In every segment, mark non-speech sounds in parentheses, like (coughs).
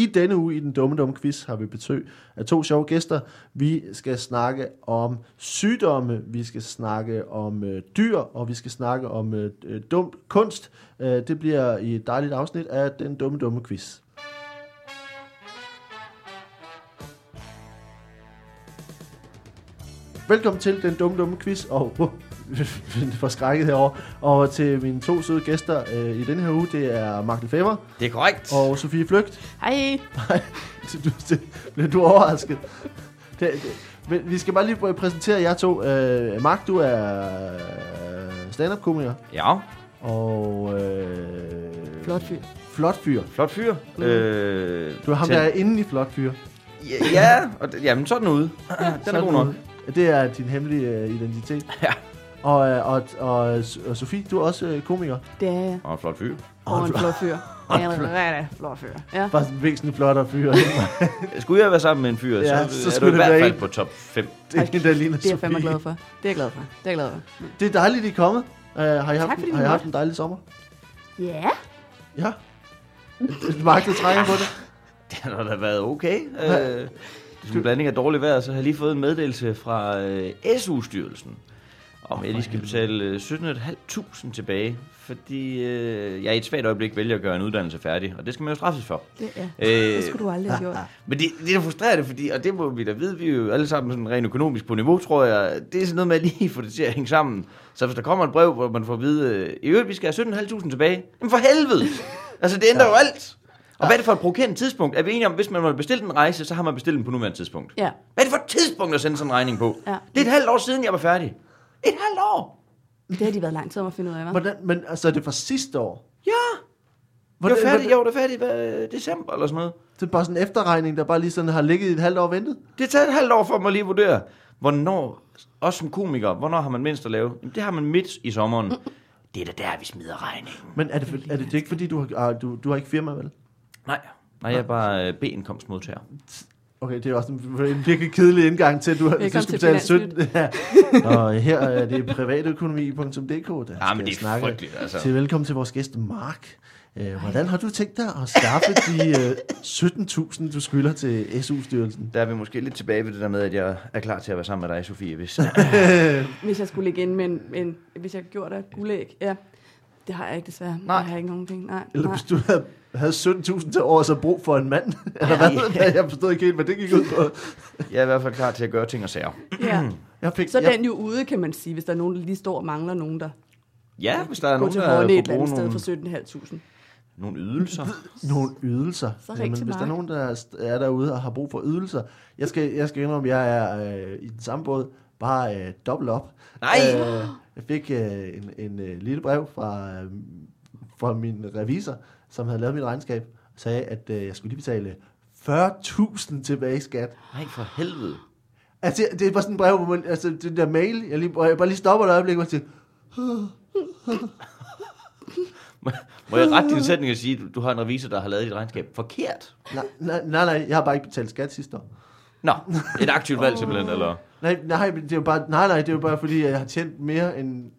I denne uge i den dumme dumme quiz har vi besøg af to sjove gæster. Vi skal snakke om sygdomme, vi skal snakke om øh, dyr, og vi skal snakke om øh, øh dum kunst. Øh, det bliver i et dejligt afsnit af den dumme dumme quiz. Velkommen til den dumme dumme quiz, og (laughs) (laughs) for skrækket herovre. Og til mine to søde gæster øh, i denne her uge, det er Mark Lefebvre Det er korrekt. og Sofie Flygt. Hej. (laughs) du, det, blev du overrasket? Det, det, men vi skal bare lige præsentere jer to. Øh, Mark, du er øh, stand-up-komiker, Ja, og øh, Flot fyr. flot fyr. flot fyr. Mm. Øh, Du er ham, til- der er inde i flot fyr. Ja, ja og det, jamen så er den ude. (laughs) den er god nok. Det er din hemmelige øh, identitet. Ja. Og, øh, og, og, og Sofie, du er også øh, komiker. Det er jeg. Og en flot fyr. Og en flot fyr. Ja, en rigtig flot fyr. Ja. Bare sådan en væsentligt flottere fyr. (laughs) Skulle jeg være sammen med en fyr, Ja, så, så så er skulle du i det hvert fald en- på top 5. det er en, der ligner Det er jeg fandme glad for. Det er jeg glad for. Det er jeg glad for. Det er dejligt, I er kommet. Uh, har I haft, fordi har I haft en dejlig sommer? Ja. Ja. Mark, du trænger på det. (laughs) Det har da været okay. Øh, det er en blanding af dårligt vejr, så har jeg lige fået en meddelelse fra øh, SU-styrelsen, om jeg lige skal betale øh, 17.500 tilbage, fordi øh, jeg i et svagt øjeblik vælger at gøre en uddannelse færdig, og det skal man jo straffes for. Det, ja. Øh, det skulle du aldrig have gjort. (laughs) Men det, det er frustrerende, fordi, og det må vi da vide, vi er jo alle sammen sådan rent økonomisk på niveau, tror jeg. Det er sådan noget med at lige få det til at hænge sammen. Så hvis der kommer et brev, hvor man får at vide, øh, i øvrigt, vi skal have 17.500 tilbage. Jamen for helvede! (laughs) Altså, det ændrer ja. jo alt. Og hvad er det for et provokerende tidspunkt? Er vi enige om, hvis man må bestille en rejse, så har man bestilt den på nuværende tidspunkt? Ja. Hvad er det for et tidspunkt at sende sådan en regning på? Ja. Det er et halvt år siden, jeg var færdig. Et halvt år! Det har de været lang tid om at finde ud af, hva'? Hvordan, men altså, er det fra sidste år? Ja! Jeg Hvordan, var færdig, hvordan- jeg var da færdig hvad, december eller sådan noget. Det er bare sådan en efterregning, der bare lige sådan har ligget i et halvt år ventet. Det tager et halvt år for mig lige at vurdere, hvornår, også som komiker, hvornår har man mindst at lave? Jamen, det har man midt i sommeren. (laughs) Det er da der, vi smider regningen. Men er det, for- er det, det ikke fordi, du har, ah, du, du har ikke firma, vel? Nej, nej, jeg er bare øh, B-indkomstmodtager. Okay, det er også en, virkelig kedelig indgang til, at du, du Velkommen skal til betale 17. Ja. (laughs) Og her er det privatøkonomi.dk, der Ja, skal men det er snakke frygteligt, altså. til velkommen til vores gæst Mark. Øh, hvordan har du tænkt dig at skaffe de øh, 17.000, du skylder til SU-styrelsen? Der er vi måske lidt tilbage ved det der med, at jeg er klar til at være sammen med dig, Sofie. Hvis... (laughs) Hvis jeg skulle ligge ind med en, en hvis jeg gjorde det guldæg. Ja. Det har jeg ikke desværre. Nej. Jeg har ikke nogen penge. Nej. Eller Nej. hvis du havde, havde 17.000 til år, så brug for en mand? (laughs) Eller hvad? Jeg forstod ikke helt, hvad det gik ud på. jeg er i hvert fald klar til at gøre ting og sager. Ja. (clears throat) Jeg fik, Så er jeg, den jo ude, kan man sige, hvis der er nogen, der lige står og mangler nogen, der Ja, hvis der er nogen, der et kunne eller bruge andet sted nogle, for 17.500. nogle ydelser. (clears throat) nogle ydelser. Så til hvis der er nogen, der er- er derude og har brug for ydelser. Jeg skal, jeg skal indrømme, at jeg er øh, i den samme båd, bare øh, dobbelt op. Nej! Øh, jeg fik øh, en, en øh, lille brev fra, øh, fra min revisor, som havde lavet mit regnskab, og sagde, at øh, jeg skulle lige betale 40.000 tilbage i skat. Nej, for helvede. Altså, det bare sådan en brev, hvor man, altså, den der mail, jeg, lige, jeg bare lige stopper et øjeblik og siger, (laughs) Må- jeg rette din sætning og sige, at du, har en revisor, der har lavet dit regnskab forkert? nej, nej, nej, nej, jeg har bare ikke betalt skat sidste år. Nå, et aktivt valg simpelthen, eller? Nej, nej, men det er jo bare, nej, nej, det er jo bare fordi, jeg har tjent mere end,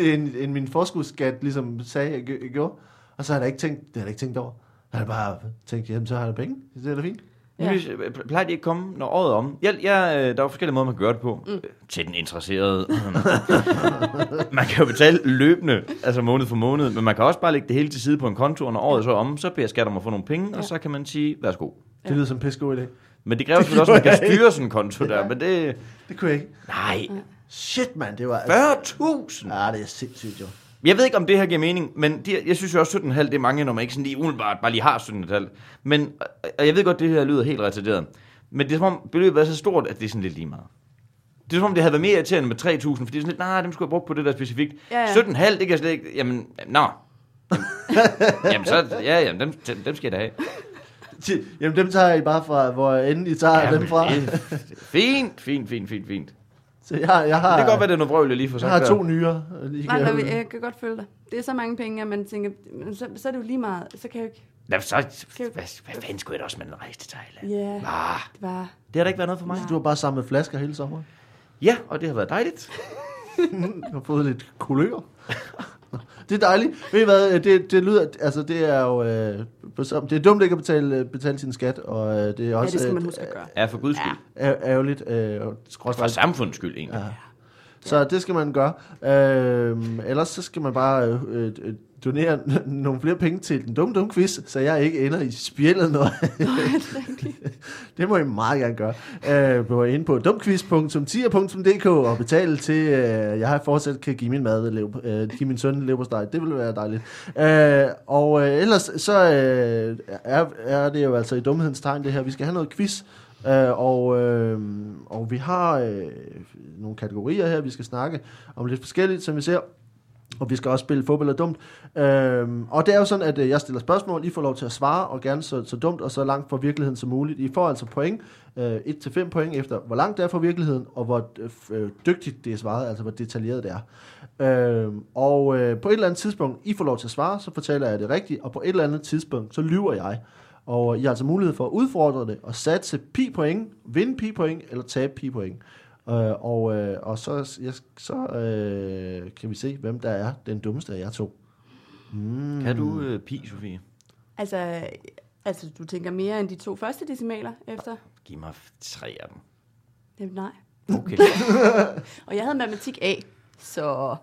end, end min forskudsskat ligesom sagde, jeg jeg gjorde. Og så har jeg ikke tænkt, det har jeg ikke tænkt over. Jeg har bare tænkt, jamen så har jeg penge. Det er da fint. Ja. Ja. Plejer de ikke at komme, når året er om? Jeg, jeg, øh, der er jo forskellige måder, man kan gøre det på. Mm. Til den interesserede. (laughs) man kan jo betale løbende, altså måned for måned, men man kan også bare lægge det hele til side på en konto, og når året er så om, så beder skat om at få nogle penge, ja. og så kan man sige, værsgo. Det lyder som en pisse god idé. Men det kræver selvfølgelig også, at man kan styre sådan en konto der, men det... Det kunne jeg ikke. Nej, Shit, mand, det var... altså- 40.000! Ja, det er sindssygt, jo. Jeg ved ikke, om det her giver mening, men de, jeg synes jo også, 17,5 det er mange, når man ikke sådan lige umiddelbart bare lige har 17,5. Men, og jeg ved godt, det her lyder helt retarderet. Men det er som om beløbet er så stort, at det er sådan lidt lige meget. Det er som om, det havde været mere irriterende med 3.000, fordi det er sådan lidt, nej, dem skulle jeg bruge på det der specifikt. Ja, ja. 17,5, det kan jeg slet ikke, jamen, nå. (laughs) jamen, så, ja, jamen, dem, dem, dem skal jeg da have. Jamen, dem tager I bare fra, hvor end I tager Jamen, dem fra. Fint, fint, fint, fint, fint. Så jeg, har- jeg har, Det kan godt være, det er noget vrøvl, jeg lige jeg sagt har der. to nyere. Nej, nej, jeg kan godt følge dig. Det er så mange penge, at man tænker, så, så er det jo lige meget. Så kan jeg jo ikke... Jamen, så, hvad, hvad fanden skulle jeg da også med en rejse til Thailand? Ja, Ah, det var... det har da ikke været noget for mig. Du har bare samlet flasker hele sommeren. Ja, og det har været dejligt. (laughs) Du har fået lidt kulør. Det er dejligt. Ved I hvad, det, det lyder, altså det er jo, øh, det er dumt ikke at betale, betale sin skat, og øh, det er Ja, også det skal man øh, huske at gøre. Ja, for guds skyld. Ja. er, ærgerligt. Øh, og For samfundets skyld, egentlig. Ja. Så det skal man gøre. Øh, ellers så skal man bare øh, øh, donere n- (laughs) nogle flere penge til den dumme dumme quiz, så jeg ikke ender i spjældet noget. (laughs) (laughs) det må I meget gerne gøre. Øh, gå ind på dumquiz.tia.dk og betale til, øh, jeg har fortsat kan give min mad, lev, øh, give min søn leverpostej. Det vil være dejligt. Øh, og øh, ellers så øh, er, er det jo altså i dumhedens tegn det her. Vi skal have noget quiz. Øh, og, øh, og vi har øh, nogle kategorier her, vi skal snakke om lidt forskelligt, som vi ser. Og vi skal også spille fodbold og dumt. Øhm, og det er jo sådan, at øh, jeg stiller spørgsmål, I får lov til at svare, og gerne så, så dumt og så langt fra virkeligheden som muligt. I får altså point, øh, 1-5 point efter, hvor langt det er fra virkeligheden, og hvor øh, øh, dygtigt det er svaret, altså hvor detaljeret det er. Øhm, og øh, på et eller andet tidspunkt, I får lov til at svare, så fortæller jeg det rigtigt, og på et eller andet tidspunkt, så lyver jeg. Og I har altså mulighed for at udfordre det, og satse pi point, vinde pi point, eller tabe pi point. Øh, og, øh, og så, jeg, så øh, kan vi se, hvem der er den dummeste af jer to. Mm. Kan du øh, pi, Sofie? Altså, altså, du tænker mere end de to første decimaler efter? Giv mig tre af dem. Jamen, nej. Okay. (laughs) Og jeg havde matematik A, så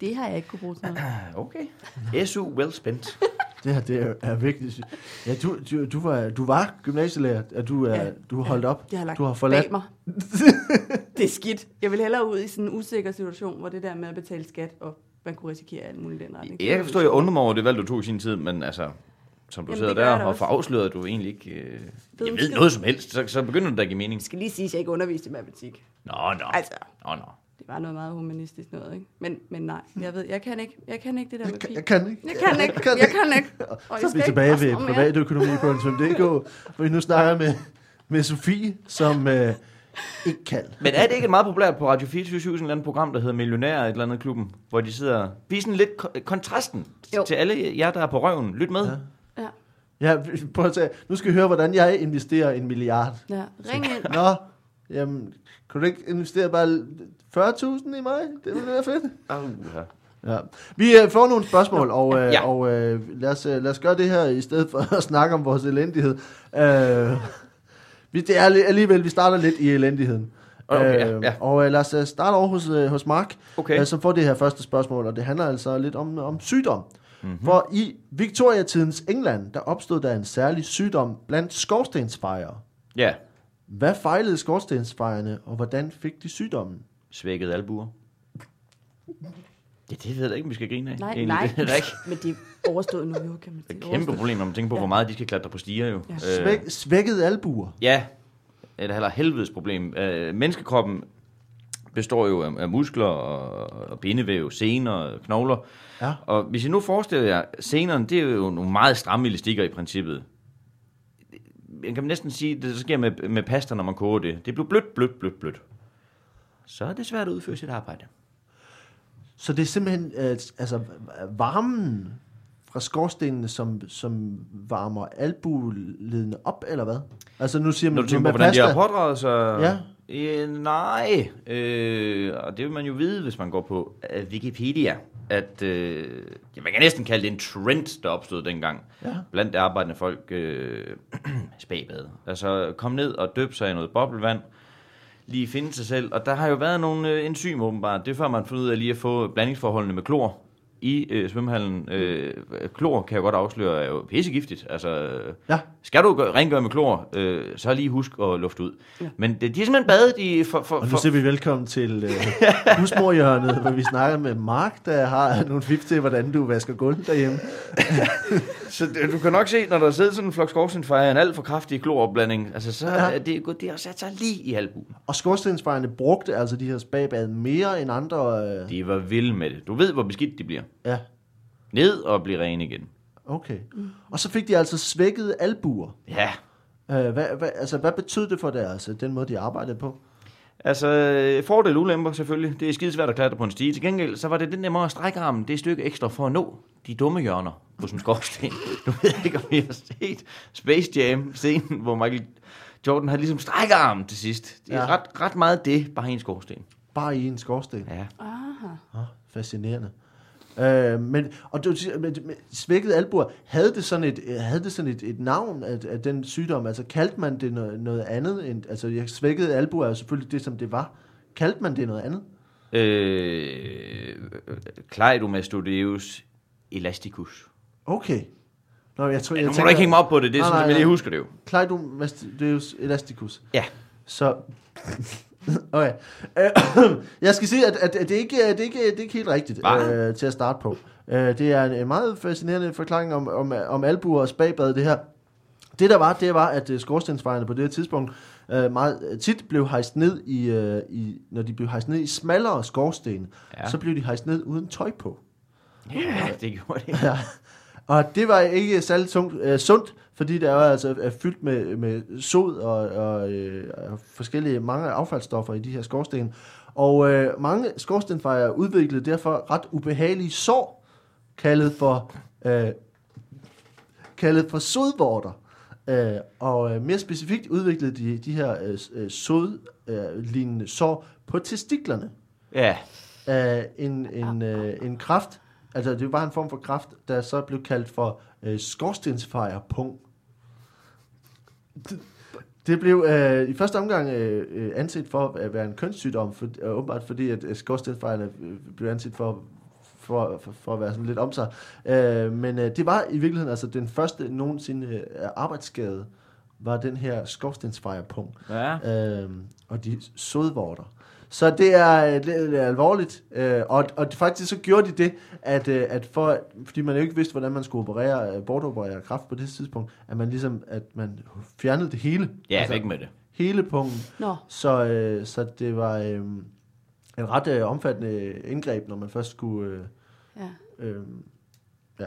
det har jeg ikke kunne bruge til noget. (clears throat) okay. SU well spent. (laughs) Det her, det er, er vigtigt. Ja, du, du, du, var, du var gymnasielærer, at du, er, Ja. du har holdt op. Det har lagt Du har forladt. bag mig. (laughs) det er skidt. Jeg vil hellere ud i sådan en usikker situation, hvor det der med at betale skat, og man kunne risikere alt muligt i den retning. Jeg kan forstå, at jeg undrer mig over det valg, du tog i sin tid, men altså, som du Jamen, sidder der og får afsløret, at du egentlig ikke øh, jeg ved noget som helst, så, så begynder det at give mening. Jeg skal lige sige, at jeg ikke underviste i matematik. Nå, nå. Altså, Nå, nå. Det var noget meget humanistisk noget, ikke? Men, men nej, jeg ved, jeg kan ikke, jeg kan ikke det der med Jeg kan, pi. jeg kan ikke. Jeg kan ikke, kan jeg kan ikke. Og Så jeg er vi skal tilbage ikke ved privatøkonomi på NSM.dk, (laughs) hvor vi nu snakker med, med Sofie, som øh, ikke kan. Men er det ikke et meget populært på Radio 24 sådan et eller andet program, der hedder Millionær et eller andet klubben, hvor de sidder... Vis sådan lidt ko- kontrasten Jo. til alle jer, der er på røven. Lyt med. Ja. Ja. Ja, Ja, prøv at tage. Nu skal vi høre, hvordan jeg investerer en milliard. ja. Ring ind. Nå, jamen, kunne du ikke investere bare 40.000 i mig? Det ville være fedt. Uh, ja. Ja. Vi øh, får nogle spørgsmål, og, øh, Ja. og øh, lad, os, øh, lad os gøre det her, i stedet for (laughs) at snakke om vores elendighed. Øh, vi, det er alli- alligevel, vi starter lidt i elendigheden. Okay, ja, ja. Og øh, lad os øh, starte over hos, øh, hos Mark, Okay. øh, som får det her første spørgsmål, og det handler altså lidt om, om sygdom. Mhm. Mm-hmm. For i Victoria-tidens England, der opstod der en særlig sygdom blandt skorstensfejere. ja. Hvad fejlede skorstensfejerne, og hvordan fik de sygdommen? Svækket albuer. Ja, det ved jeg da ikke, om vi skal grine af. Nej, egentlig. nej. Det er da ikke. Men det er overstået nu, jo, kan man Det sige. er et kæmpe problem, når man tænker på, Ja. hvor meget de skal klatre på stiger jo. Ja. Øh, Svæk, svækkede albuer. Ja, eller heller helvedes problem. Øh, menneskekroppen består jo af, af muskler og, og bindevæv, sener, knogler. Ja. Og hvis I nu forestiller jer, senerne, det er jo nogle meget stramme elastikker i princippet. Man kan næsten sige, det sker med, med pasta, når man koger det. Det bliver blødt, blødt, blødt, blødt. Så er det svært at udføre sit arbejde. Så det er simpelthen øh, altså, varmen fra skorstenene, som, som varmer albuledene op, eller hvad? Altså nu siger man, Når du tænker på, hvordan de pasta- har pådraget sig... Ja. Øh, nej, øh, og det vil man jo vide, hvis man går på øh, Wikipedia, at øh, ja, man kan næsten kalde det en trend, der opstod dengang. Ja. Blandt det arbejdende folk øh, (clears throat) spagbad. Altså kom ned og døb sig i noget boblevand, lige finde sig selv. Og der har jo været nogle øh, enzymer åbenbart. Det er før man fundet ud af lige at få blandingsforholdene med klor i øh, svømmehallen. Øh, klor kan jeg godt afsløre er jo pissegiftigt. Altså, Ja. skal du gøre, rengøre med klor, øh, så lige husk at lufte ud. Ja. Men det, de er simpelthen badet i... For, for, Og nu siger vi velkommen til øh, (laughs) husmorhjørnet, hvor vi snakker med Mark, der har nogle fif til, hvordan du vasker gulv derhjemme. (laughs) så det, du kan nok se, når der sidder sådan en flok skovsindfejre, en alt for kraftig kloropblanding, altså så Ja. er det gået, det har sat sig lige i albuen. Og skorstensfejerne brugte altså de her spagbad mere end andre... Øh, De var vilde med det. Du ved, hvor beskidt de bliver. Ja, Ned og blive rene igen. okay. Og så fik de altså svækkede albuer. Ja. Øh, hvad, hvad, altså, hvad betød det for deres, den måde, de arbejdede på? Altså, øh, fordel og ulemper selvfølgelig. Det er skidesvært at klatre på en stige. Til gengæld, så var det den nemmere at strække armen det stykke ekstra for at nå de dumme hjørner på sådan en skorsten. (laughs) Du ved ikke, om I har set Space Jam scenen, hvor Michael Jordan har ligesom strækket armen til sidst. Det er Ja. ret, ret meget det, bare i en skorsten. Bare i en skorsten. Ja. Aha. Oh, fascinerende. Øh, men, og siger, men, men svækkede albuer, havde det sådan et, havde det sådan et, et navn af, af den sygdom? Altså kaldte man det noget, noget andet? End, altså jeg svækkede albuer er jo selvfølgelig det, som det var. Kaldte man det noget andet? Øh, Cleidomastoideus elasticus. Okay. Nå, jeg tror, Ja, jeg nu må du ikke hænge mig op på det, det er Nej, sådan, nej, som jeg nej. husker det jo. Cleidomastoideus elasticus. Ja. Så... (coughs) Okay. Øh, (coughs) jeg skal sige, at, at, det, ikke, er- det, ikke, det er ikke helt rigtigt øh, til at starte på. Øh, det er en, en meget fascinerende forklaring om, om, om albuer og spagbad, det her. Det der var, det var, at øh, skorstensfejerne på det her tidspunkt øh, meget tit blev hejst ned i, øh, i, når de blev hejst ned i smallere skorsten, ja. så blev de hejst ned uden tøj på. Ja, det gjorde det. (laughs) Ja. Og det var ikke særlig tungt, øh, sundt, fordi det er altså er fyldt med, med sod og, og, øh, forskellige mange affaldsstoffer i de her skorsten. Og øh, mange skorstenfejere udviklede derfor ret ubehagelige sår, kaldet for, øh, kaldet for sodvorter. Øh, og øh, mere specifikt udviklede de de her øh, øh, sodlignende sår på testiklerne Ja, af en, en, øh, en kraft, altså det var en form for kraft, der så blev kaldt for øh, skorstensfejerpung. Det, det blev øh, i første omgang øh, øh, anset for at være en kønssygdom, for, øh, åbenbart fordi at øh, skorstensfejerne øh, blev anset for, for, for, for at være sådan lidt om sig. Øh, men øh, det var i virkeligheden altså den første nogensinde øh, arbejdsskade, var den her skorstensfejerpung ja. øh, og de sodvorter. Så det er øh, lidt, lidt alvorligt, øh, og, og faktisk så gjorde de det, at, øh, at for, fordi man jo ikke vidste, hvordan man skulle operere, øh, bortoperere kræft på det tidspunkt, at man ligesom, at man fjernede det hele. Ja, væk med det. Hele punkten. Nå, Så, øh, så det var øh, en ret øh, omfattende indgreb, når man først skulle, øh, ja. øh, ja,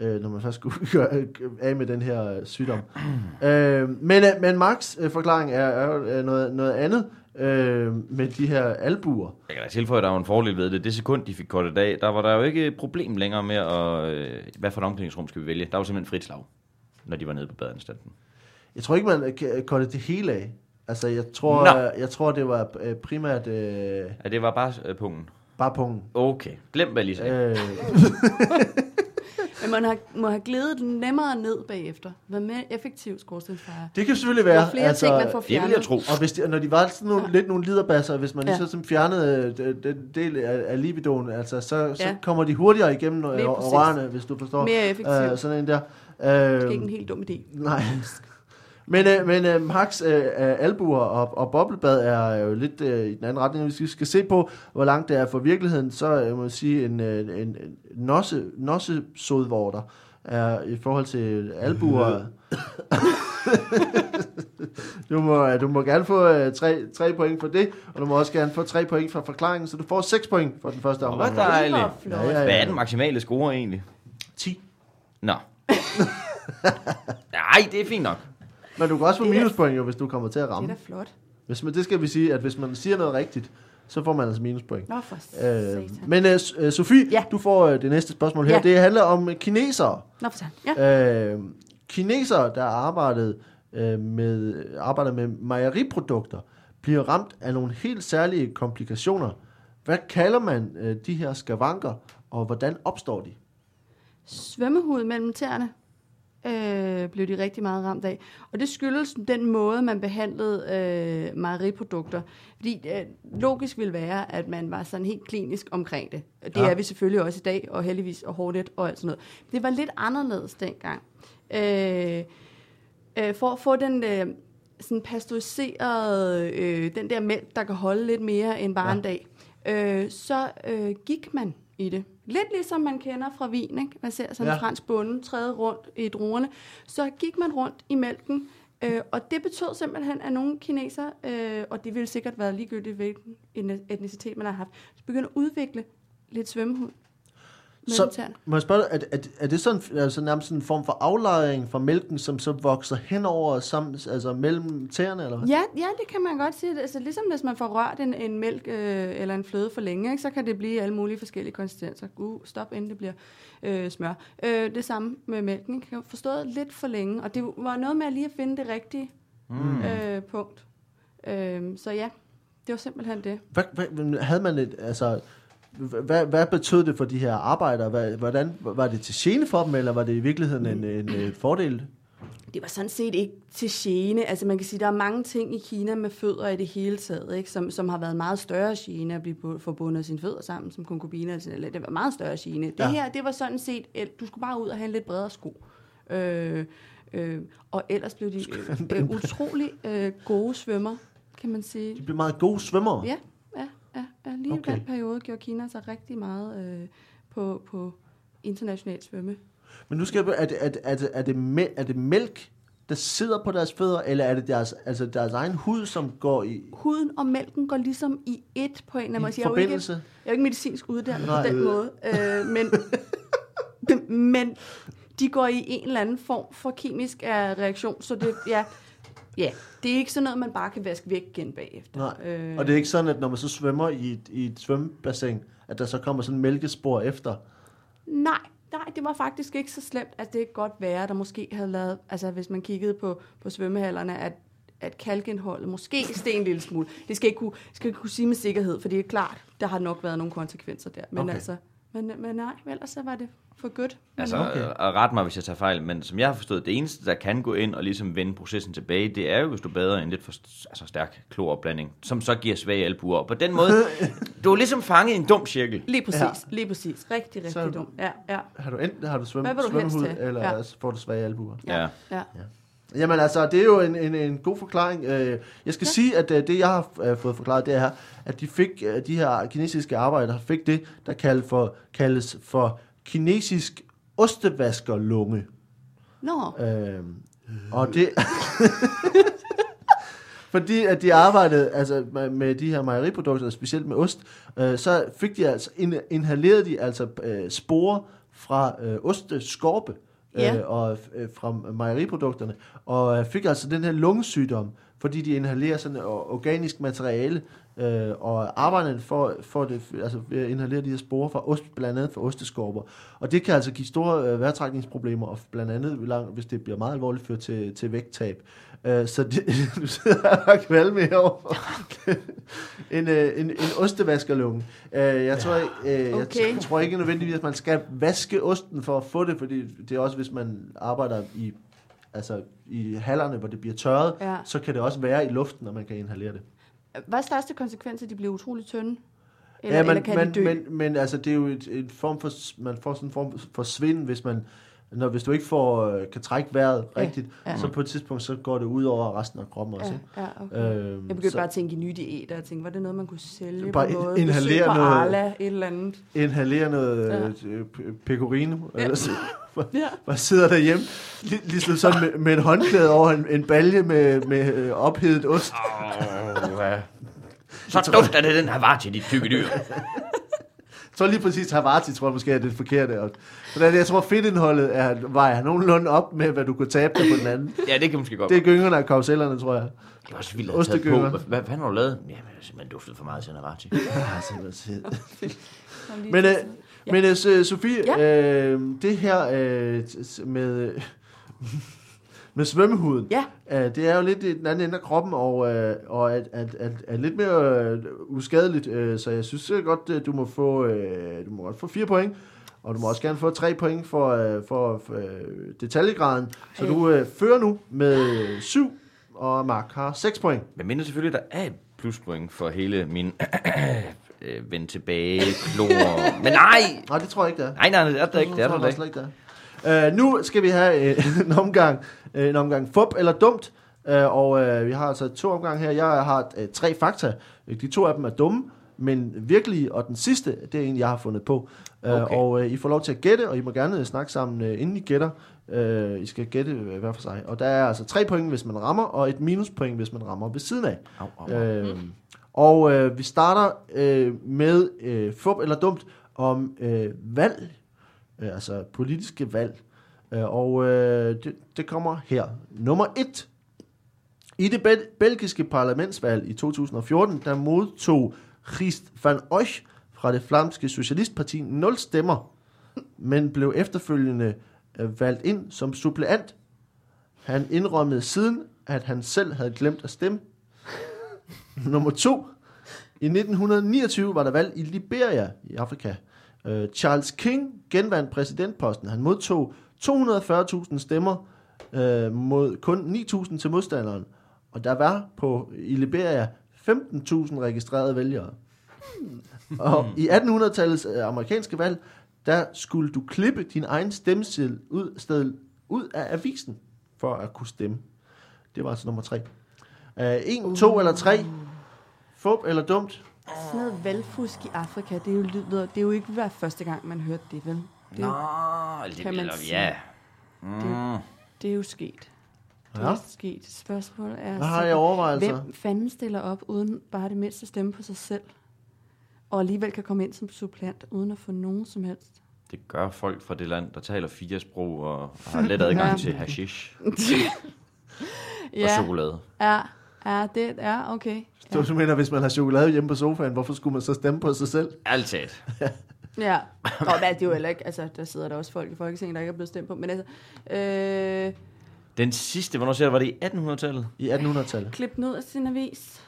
øh, når man først skulle (laughs) gøre øh, af med den her øh, sygdom. øh, men, øh, men Max øh, forklaring er, er jo øh, noget, noget andet øh, med de her albuer. Jeg kan da tilføje, at der var en fordel ved det. Det sekund, de fik kortet af, der var der jo ikke et problem længere med, at, øh, hvad for et omklædningsrum skal vi vælge. Der var simpelthen frit slag, når de var nede på badeanstalten. Jeg tror ikke, man øh, kan korte det hele af. Altså, jeg tror, Nå. øh, jeg tror det var øh, primært øh, Ja, det var bare øh, punkten. bare punkten. Okay, glem hvad jeg lige sagde. Øh, (laughs) Men man har, må have glidet den nemmere ned bagefter. Været mere effektiv skorstensfejer. det kan selvfølgelig Der være. er flere altså, ting, man får Det vil fjernet. jeg tro. Og hvis de, når de var sådan nogle, ja. Lidt nogle liderbasser, hvis man Ja. ja. ligesom fjernede øh, den del af, af libidoen, altså, så, så Ja. kommer de hurtigere igennem øh, Lige præcis. rørene, hvis du forstår. Mere effektiv. Øh, sådan en der. Det er Øh, ikke en helt dum idé. nej. Men, øh, men øh, Max øh, albuer og, og boblebad er jo lidt øh, i den anden retning. Hvis vi skal se på, hvor langt det er for virkeligheden, så øh, må jeg sige, en, øh, en, en nosse, nosse sodvorter er i forhold til albuer. (laughs) du, må, du må gerne få øh, tre, tre point for det, og du må også gerne få tre point for forklaringen, så du får seks point for den første Hvor omgang. dejligt. Det var flot. Ja, ja, Hvad er ja. den maksimale score egentlig? 10. Nå. (laughs) Nej, det er fint nok. Men du kan også få minuspoint, jo, hvis du kommer til at Det er ramme. da flot. Hvis man, det skal vi sige, at hvis man siger noget rigtigt, så får man altså minuspoint. Nå for Øh, men uh, uh, Sofie, Ja. du får uh, det næste spørgsmål her. Ja. Det handler om uh, kinesere. Nå for. Ja. Uh, kinesere, der arbejdede uh, med, arbejder med mejeriprodukter, bliver ramt af nogle helt særlige komplikationer. Hvad kalder man de her skavanker, og hvordan opstår de? Svømmehud mellem tæerne øh, blev de rigtig meget ramt af. Og det skyldes den måde, man behandlede øh, mejeriprodukter. Fordi øh, logisk ville være, at man var sådan helt klinisk omkring det. Det Ja. er vi selvfølgelig også i dag, og heldigvis og hurtigt og alt sådan noget. Det var lidt anderledes dengang. Øh, øh, for at få den øh, sådan pasteuriserede, øh, den der mælk, der kan holde lidt mere end bare ja. en dag, øh, så øh, gik man i det. Lidt ligesom man kender fra vin, ikke? Man ser sådan Ja. en fransk bonde træde rundt i druerne. Så gik man rundt i mælken, øh, og det betød simpelthen, at nogle kineser, øh, og det ville sikkert være ligegyldigt, hvilken etnicitet man har haft, så begynder at udvikle lidt svømmehud Så må jeg spørge dig, er, er, er det sådan, altså nærmest sådan en form for aflejring fra mælken, som så vokser henover sammen, altså mellem tæerne, eller hvad? Ja, ja, det kan man godt sige. Altså, ligesom hvis man får rørt en, en mælk øh, eller en fløde for længe, ikke, så kan det blive alle mulige forskellige konsistenser. Uh, stop, inden det bliver øh, smør. Øh, det samme med mælken. Jeg har forstået lidt for længe, og det var noget med at lige at finde det rigtige mm. øh, punkt. Øh, så ja, det var simpelthen det. Hvad, hvad, havde man et, altså, hvad, hvad betød det for de her arbejdere? Hvad, hvordan, var det til gene for dem, eller var det i virkeligheden en, en, en fordel? Det var sådan set ikke til gene. Altså man kan sige, der er mange ting i Kina med fødder i det hele taget, ikke? Som, som har været meget større gene at blive bu- forbundet sine fødder sammen som konkubiner. Altså, eller det var meget større gene. Det Ja. her, det var sådan set, at du skulle bare ud og have en lidt bredere sko. Øh, øh, og ellers blev de øh, øh, utrolig øh, gode svømmer, kan man sige. De blev meget gode svømmere. Ja, ja, ja, lige Okay. i den periode gjorde Kina sig rigtig meget øh, på, på international svømme. Men nu skal jeg, er det, er, det, er, det, er, det, er det mælk, der sidder på deres fødder, eller er det deres, altså deres egen hud, som går i, Huden og mælken går ligesom i et på en eller anden måde. Jeg er jo ikke, jeg er jo ikke medicinsk uddannet Nej, på den øh. måde, øh, men, (laughs) men de går i en eller anden form for kemisk reaktion, så det, ja, ja, det er ikke sådan noget, man bare kan vaske væk igen bagefter. Nej. Øh, Og det er ikke sådan, at når man så svømmer i et, i et svømmebassin, at der så kommer sådan en mælkespor efter. Nej, nej, det var faktisk ikke så slemt, at det godt være, at der måske havde lavet, altså hvis man kiggede på, på svømmehallerne, at, at kalkindholdet måske steg en lille smule. Det skal jeg ikke kunne, skal jeg ikke kunne sige med sikkerhed, for det er klart, der har nok været nogle konsekvenser der. Men Okay. altså, men, men nej, ellers så var det for godt. Altså, Okay. okay. og ret mig, hvis jeg tager fejl, men som jeg har forstået, det eneste, der kan gå ind og ligesom vende processen tilbage, det er jo, hvis du bader i en lidt for altså, stærk kloropblanding, som så giver svage albuer. På den måde, (laughs) du er ligesom fanget i en dum cirkel. Lige præcis, Ja. ja. lige præcis. Rigtig, rigtig Så- dumt. Ja, ja, Har du enten har du svøm, du svømmehud, eller Ja. ja. får du svage albuer? Ja. ja. Jamen altså, det er jo en, en, en god forklaring. Øh, Jeg skal ja. sige, at øh, det jeg har øh, fået forklaret, det er, at de fik øh, de her kinesiske arbejdere fik det, der kaldes for, kaldes for kinesisk ostevaskerlunge. Nå, Øh, og det... (laughs) Fordi at de arbejdede altså, med, de her mejeriprodukter, specielt med ost, øh, så fik de altså, in, inhalerede de altså øh, sporer fra øh, osteskorpe Ja. øh, og øh, fra mejeriprodukterne, og øh, fik altså den her lungesygdom, fordi de inhalerer sådan øh, organisk materiale, øh, og arbejderne får, får det, altså ved at inhalere de her sporer fra ost, blandt andet fra osteskorper. Og det kan altså give store øh, vejrtrækningsproblemer, og blandt andet, hvis det bliver meget alvorligt, føre til, til vægttab. Øh, så det, (laughs) du sidder og kvalme herovre. (laughs) en, øh, en, en ostevaskerlunge. Øh, jeg, tror, ikke, øh, jeg Okay. t- tror ikke nødvendigvis, at man skal vaske osten for at få det, fordi det er også, hvis man arbejder i, altså, i hallerne, hvor det bliver tørret, Ja. så kan det også være i luften, når man kan inhalere det. Hvad er største konsekvens, at de bliver utrolig tynde? Eller, ja, men, eller kan men, de dø? Men, men altså, det er jo et, en form for, man får sådan en form for svind, hvis man, når, hvis du ikke får, øh, kan trække vejret Ja, rigtigt, ja. så på et tidspunkt, så går det ud over resten af kroppen også. ja, ja, okay. Øhm, Jeg begyndte så bare at tænke i nye diæter, og tænke, var det noget, man kunne sælge Bare på noget? inhalere på noget- Arla, et eller andet. inhalere noget Ja. ja. pecorino, Ja. eller så, Ja. (laughs) bare sidder derhjemme, lige, ligesom sådan med, med en håndklæde over en, en balje med, med øh, ophedet ost. Oh, ja. (laughs) Så dufter det den her var til dit tykke dyr. (laughs) Så lige præcis Havarti, tror jeg måske er det forkerte. Og, for jeg tror, fedtindholdet er, vejer nogenlunde op med, hvad du kunne tabe dig på den anden. Ja, det kan måske godt Det er gyngerne af karusellerne, tror jeg. Det er også vildt at taget på. Hvad, hvad, hvad har du lavet? Jamen, jeg har simpelthen duftet for meget til Navarti. Ja, simpelthen. (laughs) Sådan lige Men, øh. Ja. Men uh, Sofie, Ja. øh, det her øh, med, med svømmehuden, Ja, øh, det er jo lidt i den anden ende af kroppen, og, øh, og er, er, er, er lidt mere øh, uskadeligt, øh, så jeg synes øh, godt, du må få øh, du må godt få fire point, og du må også gerne få tre point for, øh, for, for øh, detaljegraden. Så du øh, fører nu med syv, og Mark har 6 point. Men mindre selvfølgelig, der er et pluspoint for hele min (clears throat) øh, vend tilbage, klor. (laughs) Men nej! Nej, det tror jeg ikke, det er. Nej, nej, det er der ikke. Det er tror der jeg ikke. slet ikke, det er. Uh, nu skal vi have uh, (laughs) en omgang, uh, en omgang fup eller dumt. Uh, og uh, vi har altså to omgange her. Jeg har uh, tre fakta. De to af dem er dumme, men virkelige, og den sidste, det er en, jeg har fundet på. Uh, Okay. Og uh, I får lov til at gætte, og I må gerne snakke sammen, uh, inden I gætter. Uh, I skal gætte uh, hver for sig. Og der er altså tre point, hvis man rammer, og et minuspoint, hvis man rammer ved siden af. Au, au, au. Øh, og øh, vi starter øh, med øh, fup eller dumt om øh, valg, øh, altså politiske valg. Øh, og øh, det, det kommer her. Nummer et. I det bel- belgiske parlamentsvalg i 2014, der modtog Christ van Oich fra det flamske socialistparti 0 stemmer, men blev efterfølgende øh, valgt ind som suppleant. Han indrømmede siden, at han selv havde glemt at stemme. Nummer to. I 1929 var der valg i Liberia i Afrika. Øh, Charles King genvandt præsidentposten. Han modtog 240.000 stemmer øh, mod kun 9.000 til modstanderen. Og der var på i Liberia 15.000 registrerede vælgere. Og i 1800-tallets øh, amerikanske valg, der skulle du klippe din egen stemmeseddel ud, sted, ud af avisen for at kunne stemme. Det var altså nummer tre. Uh, en, to eller tre. Fup eller dumt. Sådan noget valgfusk i Afrika, det er jo, lyder, det er jo ikke hver første gang, man hørte det, vel? Det er, Nå, jo, det, kan man sige. ja. Det- Mm. det er jo sket. Det Ja. er sket. Spørgsmålet er, Hvad har jeg overvejelser? hvem fanden stiller op uden bare det mindste stemme på sig selv? Og alligevel kan komme ind som supplant, uden at få nogen som helst. Det gør folk fra det land, der taler fire sprog og har let adgang (laughs) Ja. til hashish (laughs) og ja, chokolade. ja, ja, det er okay. Ja. Du mener, hvis man har chokolade hjemme på sofaen, hvorfor skulle man så stemme på sig selv? Talt. (laughs) Ja, og hvad, det er jo heller ikke, altså der sidder der også folk i Folketinget, der ikke er blevet stemt på, men altså, øh, Den sidste, hvornår siger du, var det i 1800-tallet? I 1800-tallet. klip den ud af sin avis.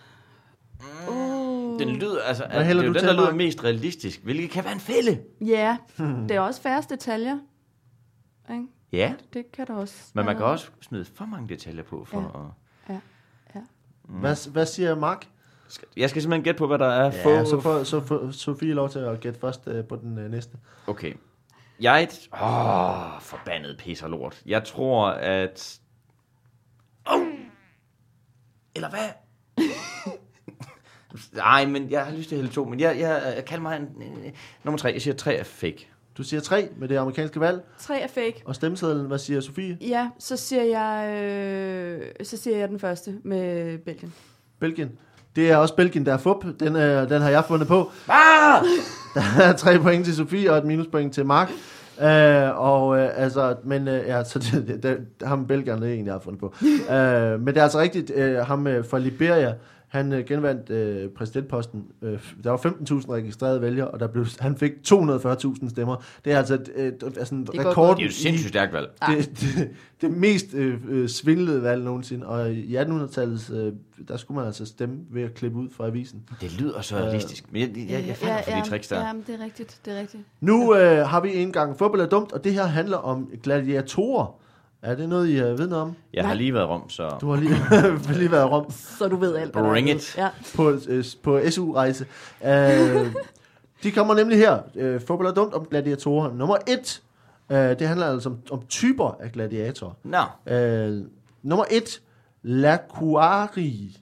Uh, Den lyder, altså, Hvad at det hælder er jo du den, til, der lyder Mark? mest realistisk, hvilket kan være en fælde. Ja, det er også færre detaljer. Ikke? Ja, Det kan der også. men man kan også smide for mange detaljer på. For Ja. at... Ja. Hvad, hvad siger Mark? Skal- Jeg skal simpelthen gætte på, hvad der er. Ja, få... så får så får Sofie lov til at gætte først uh, på den uh, næste. Okay. Jeg... Åh, forbandet pis og lort. Jeg tror, at... Oh! Eller hvad? (laughs) Nej, men jeg har lyst til at hælde to, men jeg, jeg, jeg kalder mig en, en, nummer tre. Jeg siger, tre er fake. Du siger tre med det amerikanske valg, Tre er fake. og stemmesedlen, hvad siger Sofie? Ja, så siger jeg, øh, så siger jeg den første med Belgien. Belgien. Det er også Belgien, der er fup. Den, øh, den har jeg fundet på. Ah! (laughs) Der er tre point til Sofie og et minuspoint til Mark. Øh, og øh, altså, men øh, ja, så det, det, det, ham belgierne, er jeg har fundet på. (laughs) øh, men det er altså rigtigt, øh, ham øh, fra Liberia, han øh, genvandt øh, præsidentposten. Øh, der var 15.000 registrerede vælgere, og der blev, han fik 240.000 stemmer. Det er altså et, et, et, altså en Det rekord. Det er jo et sindssygt stærkt valg. det, det, det mest øh, øh, svindlede valg nogensinde. Og i 1800-tallet, øh, der skulle man altså stemme ved at klippe ud fra avisen. Det lyder så realistisk. Men jeg, jeg, jeg, jeg falder for de tricks der. Ja, men det er rigtigt, det er rigtigt. Nu øh, har vi en gang fodbold er dumt, og det her handler om gladiatorer. Er det noget, I øh, ved noget om? Jeg har Nej. lige været i Rom, så... Du har lige, (laughs) lige været i Rom Så du ved alt. er Bring it. Ja. på, øh, på SU-rejse. Øh, de kommer nemlig her. Øh, fodbold er dumt om gladiatorer. Nummer et, øh, det handler altså om, om typer af gladiatorer. Nå, Øh, nummer et, Lacuari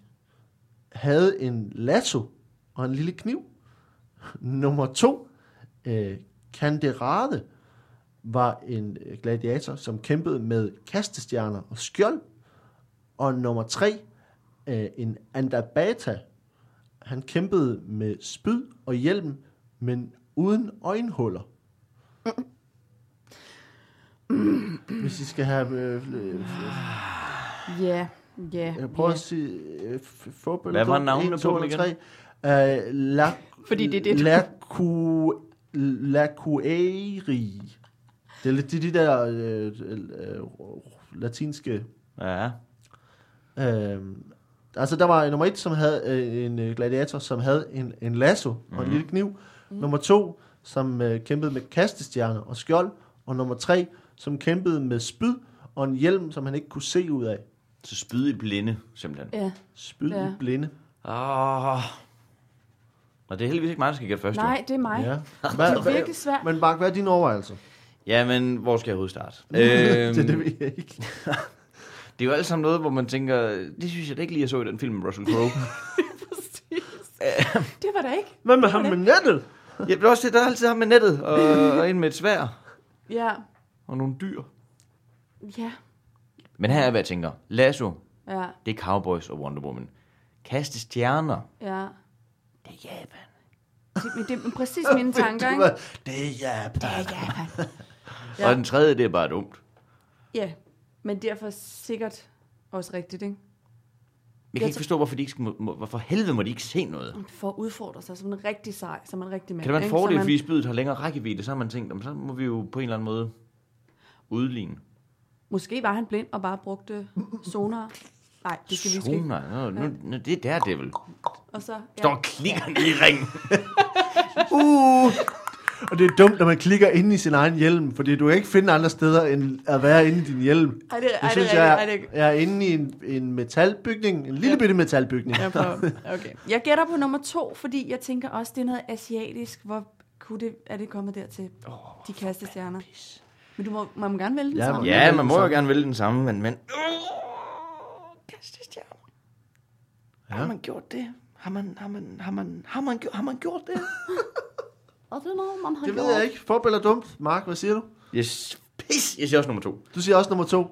havde en lasso og en lille kniv. Nummer to, øh, Canderade var en øh, gladiator, som kæmpede med kastestjerner og skjold. Og nummer tre, øh, en Andabata. Han kæmpede med spyd og hjelm, men uden øjenhuller. Hvis I skal have... Øh, øh, Ja, ja. jeg prøver at sige... Øh, Hvad var to på tre. Øh, la, Fordi det er det, Lacu, Lacueri. Det er lidt de, de der øh, øh, latinske... ja. Øh, altså, der var nummer et, som havde øh, en øh, gladiator, som havde en, en lasso og en lille kniv. Nummer to, som øh, kæmpede med kastestjerner og skjold. Og nummer tre, som kæmpede med spyd og en hjelm, som han ikke kunne se ud af. Så spyd i blinde, simpelthen. Ja. Spyd Ja. i blinde. Åh. Og det er heldigvis ikke mig, der skal gætte først. Nej, det er mig. Ja. Det Hvad, er virkelig svært. men Mark, hvad er dine overvejelser? Ja, men hvor skal jeg overhovedet starte? (laughs) det er øhm, det, vi ikke. (laughs) det er jo alt sammen noget, hvor man tænker, det synes jeg da ikke lige, jeg så i den film med Russell Crowe. (laughs) Det var der ikke. Hvad med ham med nettet? ja, det er også det, der er altid ham med nettet, og, og en med et svær, Ja, og nogle dyr. ja, Men her er, hvad jeg tænker. Lasso, ja, det er Cowboys og Wonder Woman. Kaste stjerner, ja. det er Japan. Det, men det er præcis mine tanker, ikke? er. Det er Japan. Ja. Ja. Og den tredje, det er bare dumt. Ja, men derfor sikkert også rigtigt, ikke? Jeg kan Jeg ikke forstå, hvorfor, de ikke, må, må, hvorfor helvede må de ikke se noget. For at udfordre sig som en rigtig sej, som en rigtig mand. Kan det være en fordel, man- fordi spydet har længere rækkevidde, så har man tænkt, "Jamen, så må vi jo på en eller anden måde udligne. Måske var han blind og bare brugte sonar. Nej, det skal vi ikke. Sonar. Nu, nu, det er der, det vel. Og så, Står og klikker ned i ringen. (laughs) Uh! Og det er dumt, når man klikker ind i sin egen hjelm, fordi du kan ikke finde andre steder, end at være inde i din hjelm. Ej, det, ej, Jeg det, synes, er jeg, rigtigt. Ej, det, er, jeg er inde i en, en metalbygning, en lille Ja. bitte metalbygning. jeg, (laughs) okay. jeg gætter på nummer to, fordi jeg tænker også, det er noget asiatisk. Hvor kunne det, er det kommet dertil? Oh, de kastestjerner. Men du må, man må gerne vælge den Ja, samme. Ja, man må jo gerne vælge den samme, men... men Kastestjerner. Ja. Har man gjort det? Har man, har man, har man, har man, har man gjort det? (laughs) Og det er noget, man har Det gjort. ved jeg ikke. Fup eller dumt? Mark, hvad siger du? Yes. Pis. Jeg siger også nummer to. Du siger også nummer to.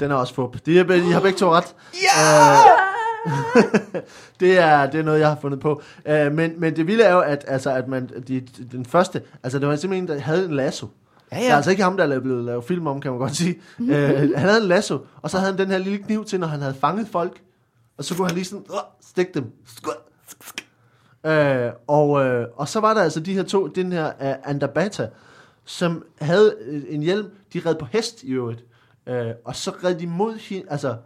Den er også fup. De, er, I har begge to ret. Ja! (laughs) det, er, det er noget, jeg har fundet på. Uh, men, men det vilde er jo, at, altså, at man, de, den første, altså det var simpelthen en, der havde en lasso. Ja, Det er altså ikke ham, der er blevet lavet film om, kan man godt sige. uh, (laughs) han havde en lasso, og så havde han den her lille kniv til, når han havde fanget folk. Og så kunne han lige sådan, uh, stikke dem. Uh, og, uh, og så var der altså de her to, den her uh, Andabata, som havde øh, en hjelm, de red på hest i øvrigt. Uh, og så red de mod hende, altså,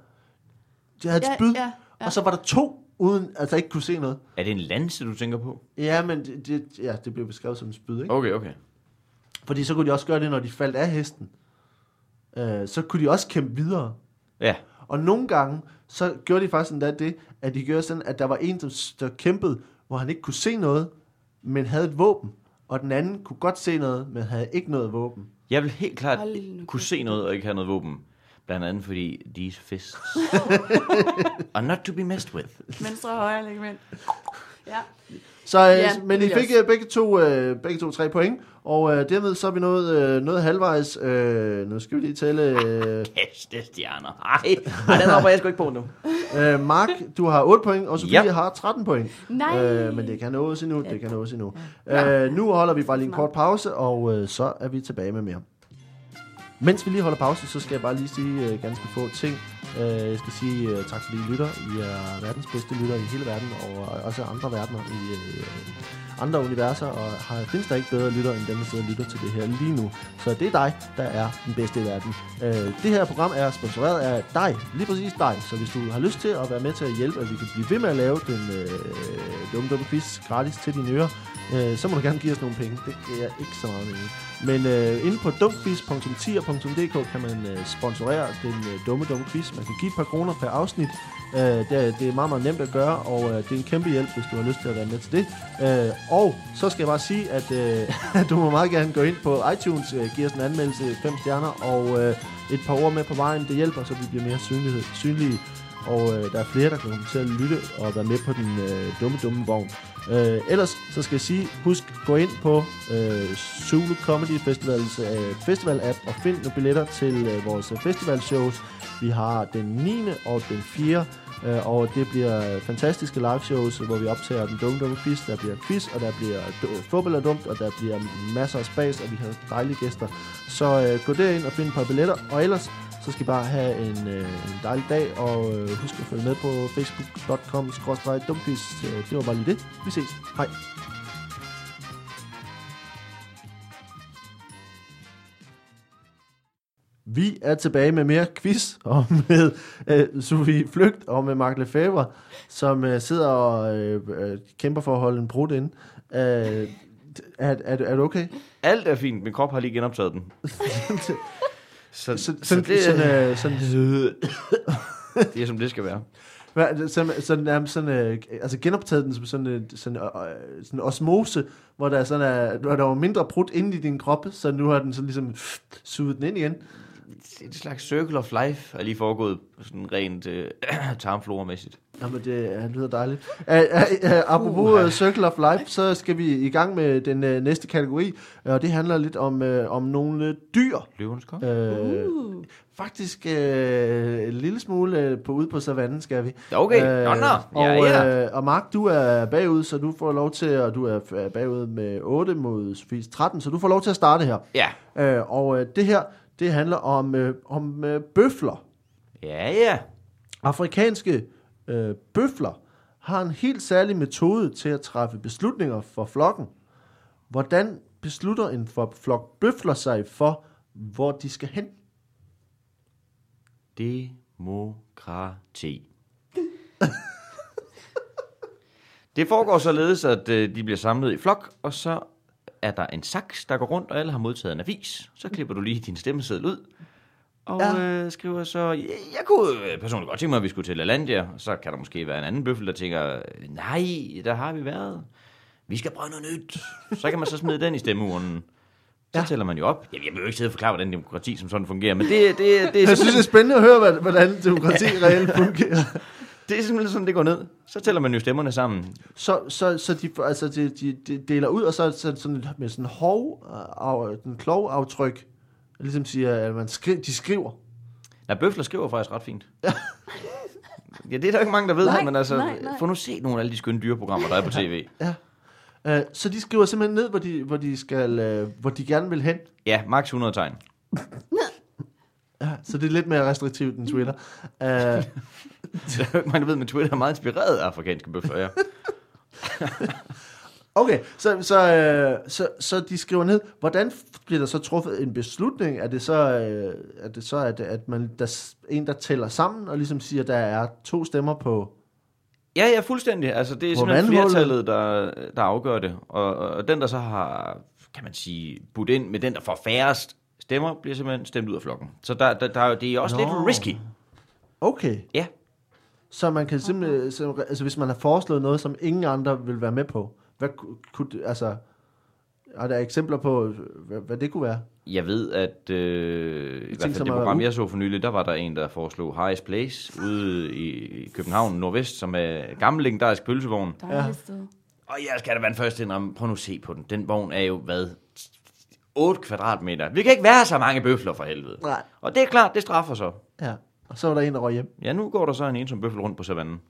de havde et Ja, spyd, ja, ja. og så var der to, uden, altså ikke kunne se noget. Er det en lanse, du tænker på? Ja, men det, det, ja, det blev beskrevet som en spyd, ikke? Okay, okay. Fordi så kunne de også gøre det, når de faldt af hesten. Uh, så kunne de også kæmpe videre. Ja. Og nogle gange, så gjorde de faktisk endda det, at de gjorde sådan, at der var en, der, der kæmpede, hvor han ikke kunne se noget, men havde et våben. Og den anden kunne godt se noget, men havde ikke noget våben. Jeg vil helt klart kunne se noget og ikke have noget våben. Blandt andet fordi these fists (laughs) are not to be messed with. Venstre og højre ligament. Ja. Så, øh, Ja, men I fik øh, begge to, øh, begge to tre point, og øh, dermed så er vi nået, øh, nået halvvejs. Øh, nu skal vi lige tælle. Øh, Kastestjerner. Ej, ej den hopper jeg sgu ikke på nu. (laughs) øh, Mark, du har 8 point, og Sofie Ja. har 13 point. Nej. Øh, men det kan nås endnu, det kan nås endnu. Ja. Øh, nu holder vi bare lige en kort pause, og øh, så er vi tilbage med mere. Mens vi lige holder pause, så skal jeg bare lige sige øh, ganske få ting. Øh, jeg skal sige øh, tak fordi I lytter. I er verdens bedste lytter i hele verden, og også andre verdener i øh, andre universer, og har, findes der ikke bedre lytter, end dem, der sidder og lytter til det her lige nu. Så det er dig, der er den bedste i verden. Øh, det her program er sponsoreret af dig, lige præcis dig. Så hvis du har lyst til at være med til at hjælpe, at vi kan blive ved med at lave den øh, dumme, dumme quiz gratis til dine ører, øh, så må du gerne give os nogle penge. Det giver ikke så meget mening. Men øh, inde på dumquiz.tier.dk kan man øh, sponsorere den øh, dumme, dumme quiz. Man kan give et par kroner per afsnit. Øh, det, er, det er meget, meget nemt at gøre, og øh, det er en kæmpe hjælp, hvis du har lyst til at være med til det. Øh, og så skal jeg bare sige, at øh, (laughs) du må meget gerne gå ind på iTunes, øh, give os en anmeldelse 5 stjerner, og øh, et par ord med på vejen. Det hjælper, så vi bliver mere synlighed, synlige. Og øh, der er flere, der kommer til at lytte og være med på den øh, dumme, dumme vogn. Øh, ellers så skal jeg sige, husk gå ind på øh, Zulu Comedy Festivals altså, øh, festival-app og find nogle billetter til øh, vores festivalshows. Vi har den 9. og den 4. Øh, og det bliver fantastiske live shows, hvor vi optager den dumme, dumme quiz. Der bliver quiz, og der bliver d- fodbold og dumt, og der bliver masser af spas, og vi har dejlige gæster. Så øh, gå derind og find et par billetter, og ellers så skal I bare have en, øh, en dejlig dag, og øh, husk at følge med på facebook.com dumquiz. Det var bare lige det. Vi ses. Hej. Vi er tilbage med mere quiz, og med øh, Sofie Flygt og med Mark Lefebvre, som øh, sidder og øh, øh, kæmper for at holde en brud ind. Øh, er, er, er du okay? Alt er fint. Min krop har lige genoptaget den. (laughs) Så, Så, så, sådan, det, sådan, øh, sådan, (laughs) det er som det skal være. Hvad, sådan, sådan, nærmest sådan, øh, altså genoptaget den som sådan, øh, sådan, øh, øh, sådan osmose, hvor der, er sådan er, hvor der var mindre brudt inde i din krop, så nu har den sådan ligesom suget den ind igen. Det er et slags circle of life er lige foregået sådan rent øh, (clears throat) tarmflora-mæssigt. Jamen, det øh, lyder dejligt. Uh, uh, uh, apropos uh, Circle of Life, så skal vi i gang med den uh, næste kategori, og det handler lidt om, uh, om nogle uh, dyr. Løvens konge? Uh, Uh. Faktisk uh, en lille smule uh, på ude på savannen skal vi. Okay, nå, nå. og, Ja, ja. Øh, og Mark, du er bagud, så du får lov til, og du er bagud med 8 mod Sofies 13, så du får lov til at starte her. Ja. Øh, og øh, det her, det handler om, øh, om øh, bøfler. Ja, ja. Afrikanske øh, bøfler har en helt særlig metode til at træffe beslutninger for flokken. Hvordan beslutter en flok bøfler sig for, hvor de skal hen? Demokrati. (laughs) Det foregår således, at øh, de bliver samlet i flok, og så er der en saks, der går rundt, og alle har modtaget en avis. Så klipper du lige din stemmeseddel ud, og Ja. øh, skriver så, "Ja, jeg kunne øh, personligt godt tænke mig, at vi skulle til LaLandia. Så kan der måske være en anden bøffel, der tænker, nej, der har vi været. Vi skal prøve noget nyt. Så kan man så smide den i stemmeurnen. Så Ja. tæller man jo op. Jamen, jeg vil jo ikke sidde og forklare, hvordan demokrati som sådan fungerer, men det, det, det, er, Jeg synes, det er spændende at høre, hvordan demokrati reelt fungerer. Det er simpelthen sådan, det går ned. Så tæller man jo stemmerne sammen. Så, så, så de, altså, de, de, de deler ud, og så, så sådan med sådan hov, af, den klog aftryk, ligesom siger, at man skri, de skriver. Nej, bøfler skriver faktisk ret fint. Ja. (laughs) ja, det er der ikke mange, der ved, Nej, men altså, nej, nej. få nu set nogle af alle de skønne dyreprogrammer, der er på tv. Uh, så de skriver simpelthen ned, hvor de, hvor de, skal, uh, hvor de gerne vil hen. Ja, maks 100 tegn. (laughs) Ja, så det er lidt mere restriktivt end Twitter. (laughs) Uh, der ved, men Twitter er meget inspireret af afrikanske bøfler, ja. (laughs) okay, så, så, uh, så, så de skriver ned. Hvordan bliver der så truffet en beslutning? Er det så, uh, er det så at, at man, der er en, der tæller sammen, og ligesom siger, at der er to stemmer på... Ja, ja, fuldstændig. Altså, det er simpelthen flertallet, der, der afgør det. Og, og den, der så har, kan man sige, budt ind med den, der får færrest stemmer, bliver simpelthen stemt ud af flokken. Så der, der, der, er jo- det er også Nå. lidt risky. Okay, Ja. så man kan simpelthen... Så, altså, hvis man har foreslået noget, som ingen andre vil være med på, hvad ku- kunne... Altså, er der eksempler på, hvad, hvad det kunne være? Jeg ved, at øh, i hvert fald det program, jeg så for nylig, der var der en, der foreslog Harris Place ude i København Nordvest, som er gammel legendarisk pølsevogn. Ja. Og jeg skal da være den første indrømme, prøv nu at se på den. Den vogn er jo, hvad, 8 kvadratmeter. Vi kan ikke være så mange bøfler for helvede. Nej. Og det er klart, det straffer så. Ja, og så var der en, der røg hjem. Ja, nu går der så en ensom bøffel rundt på savannen.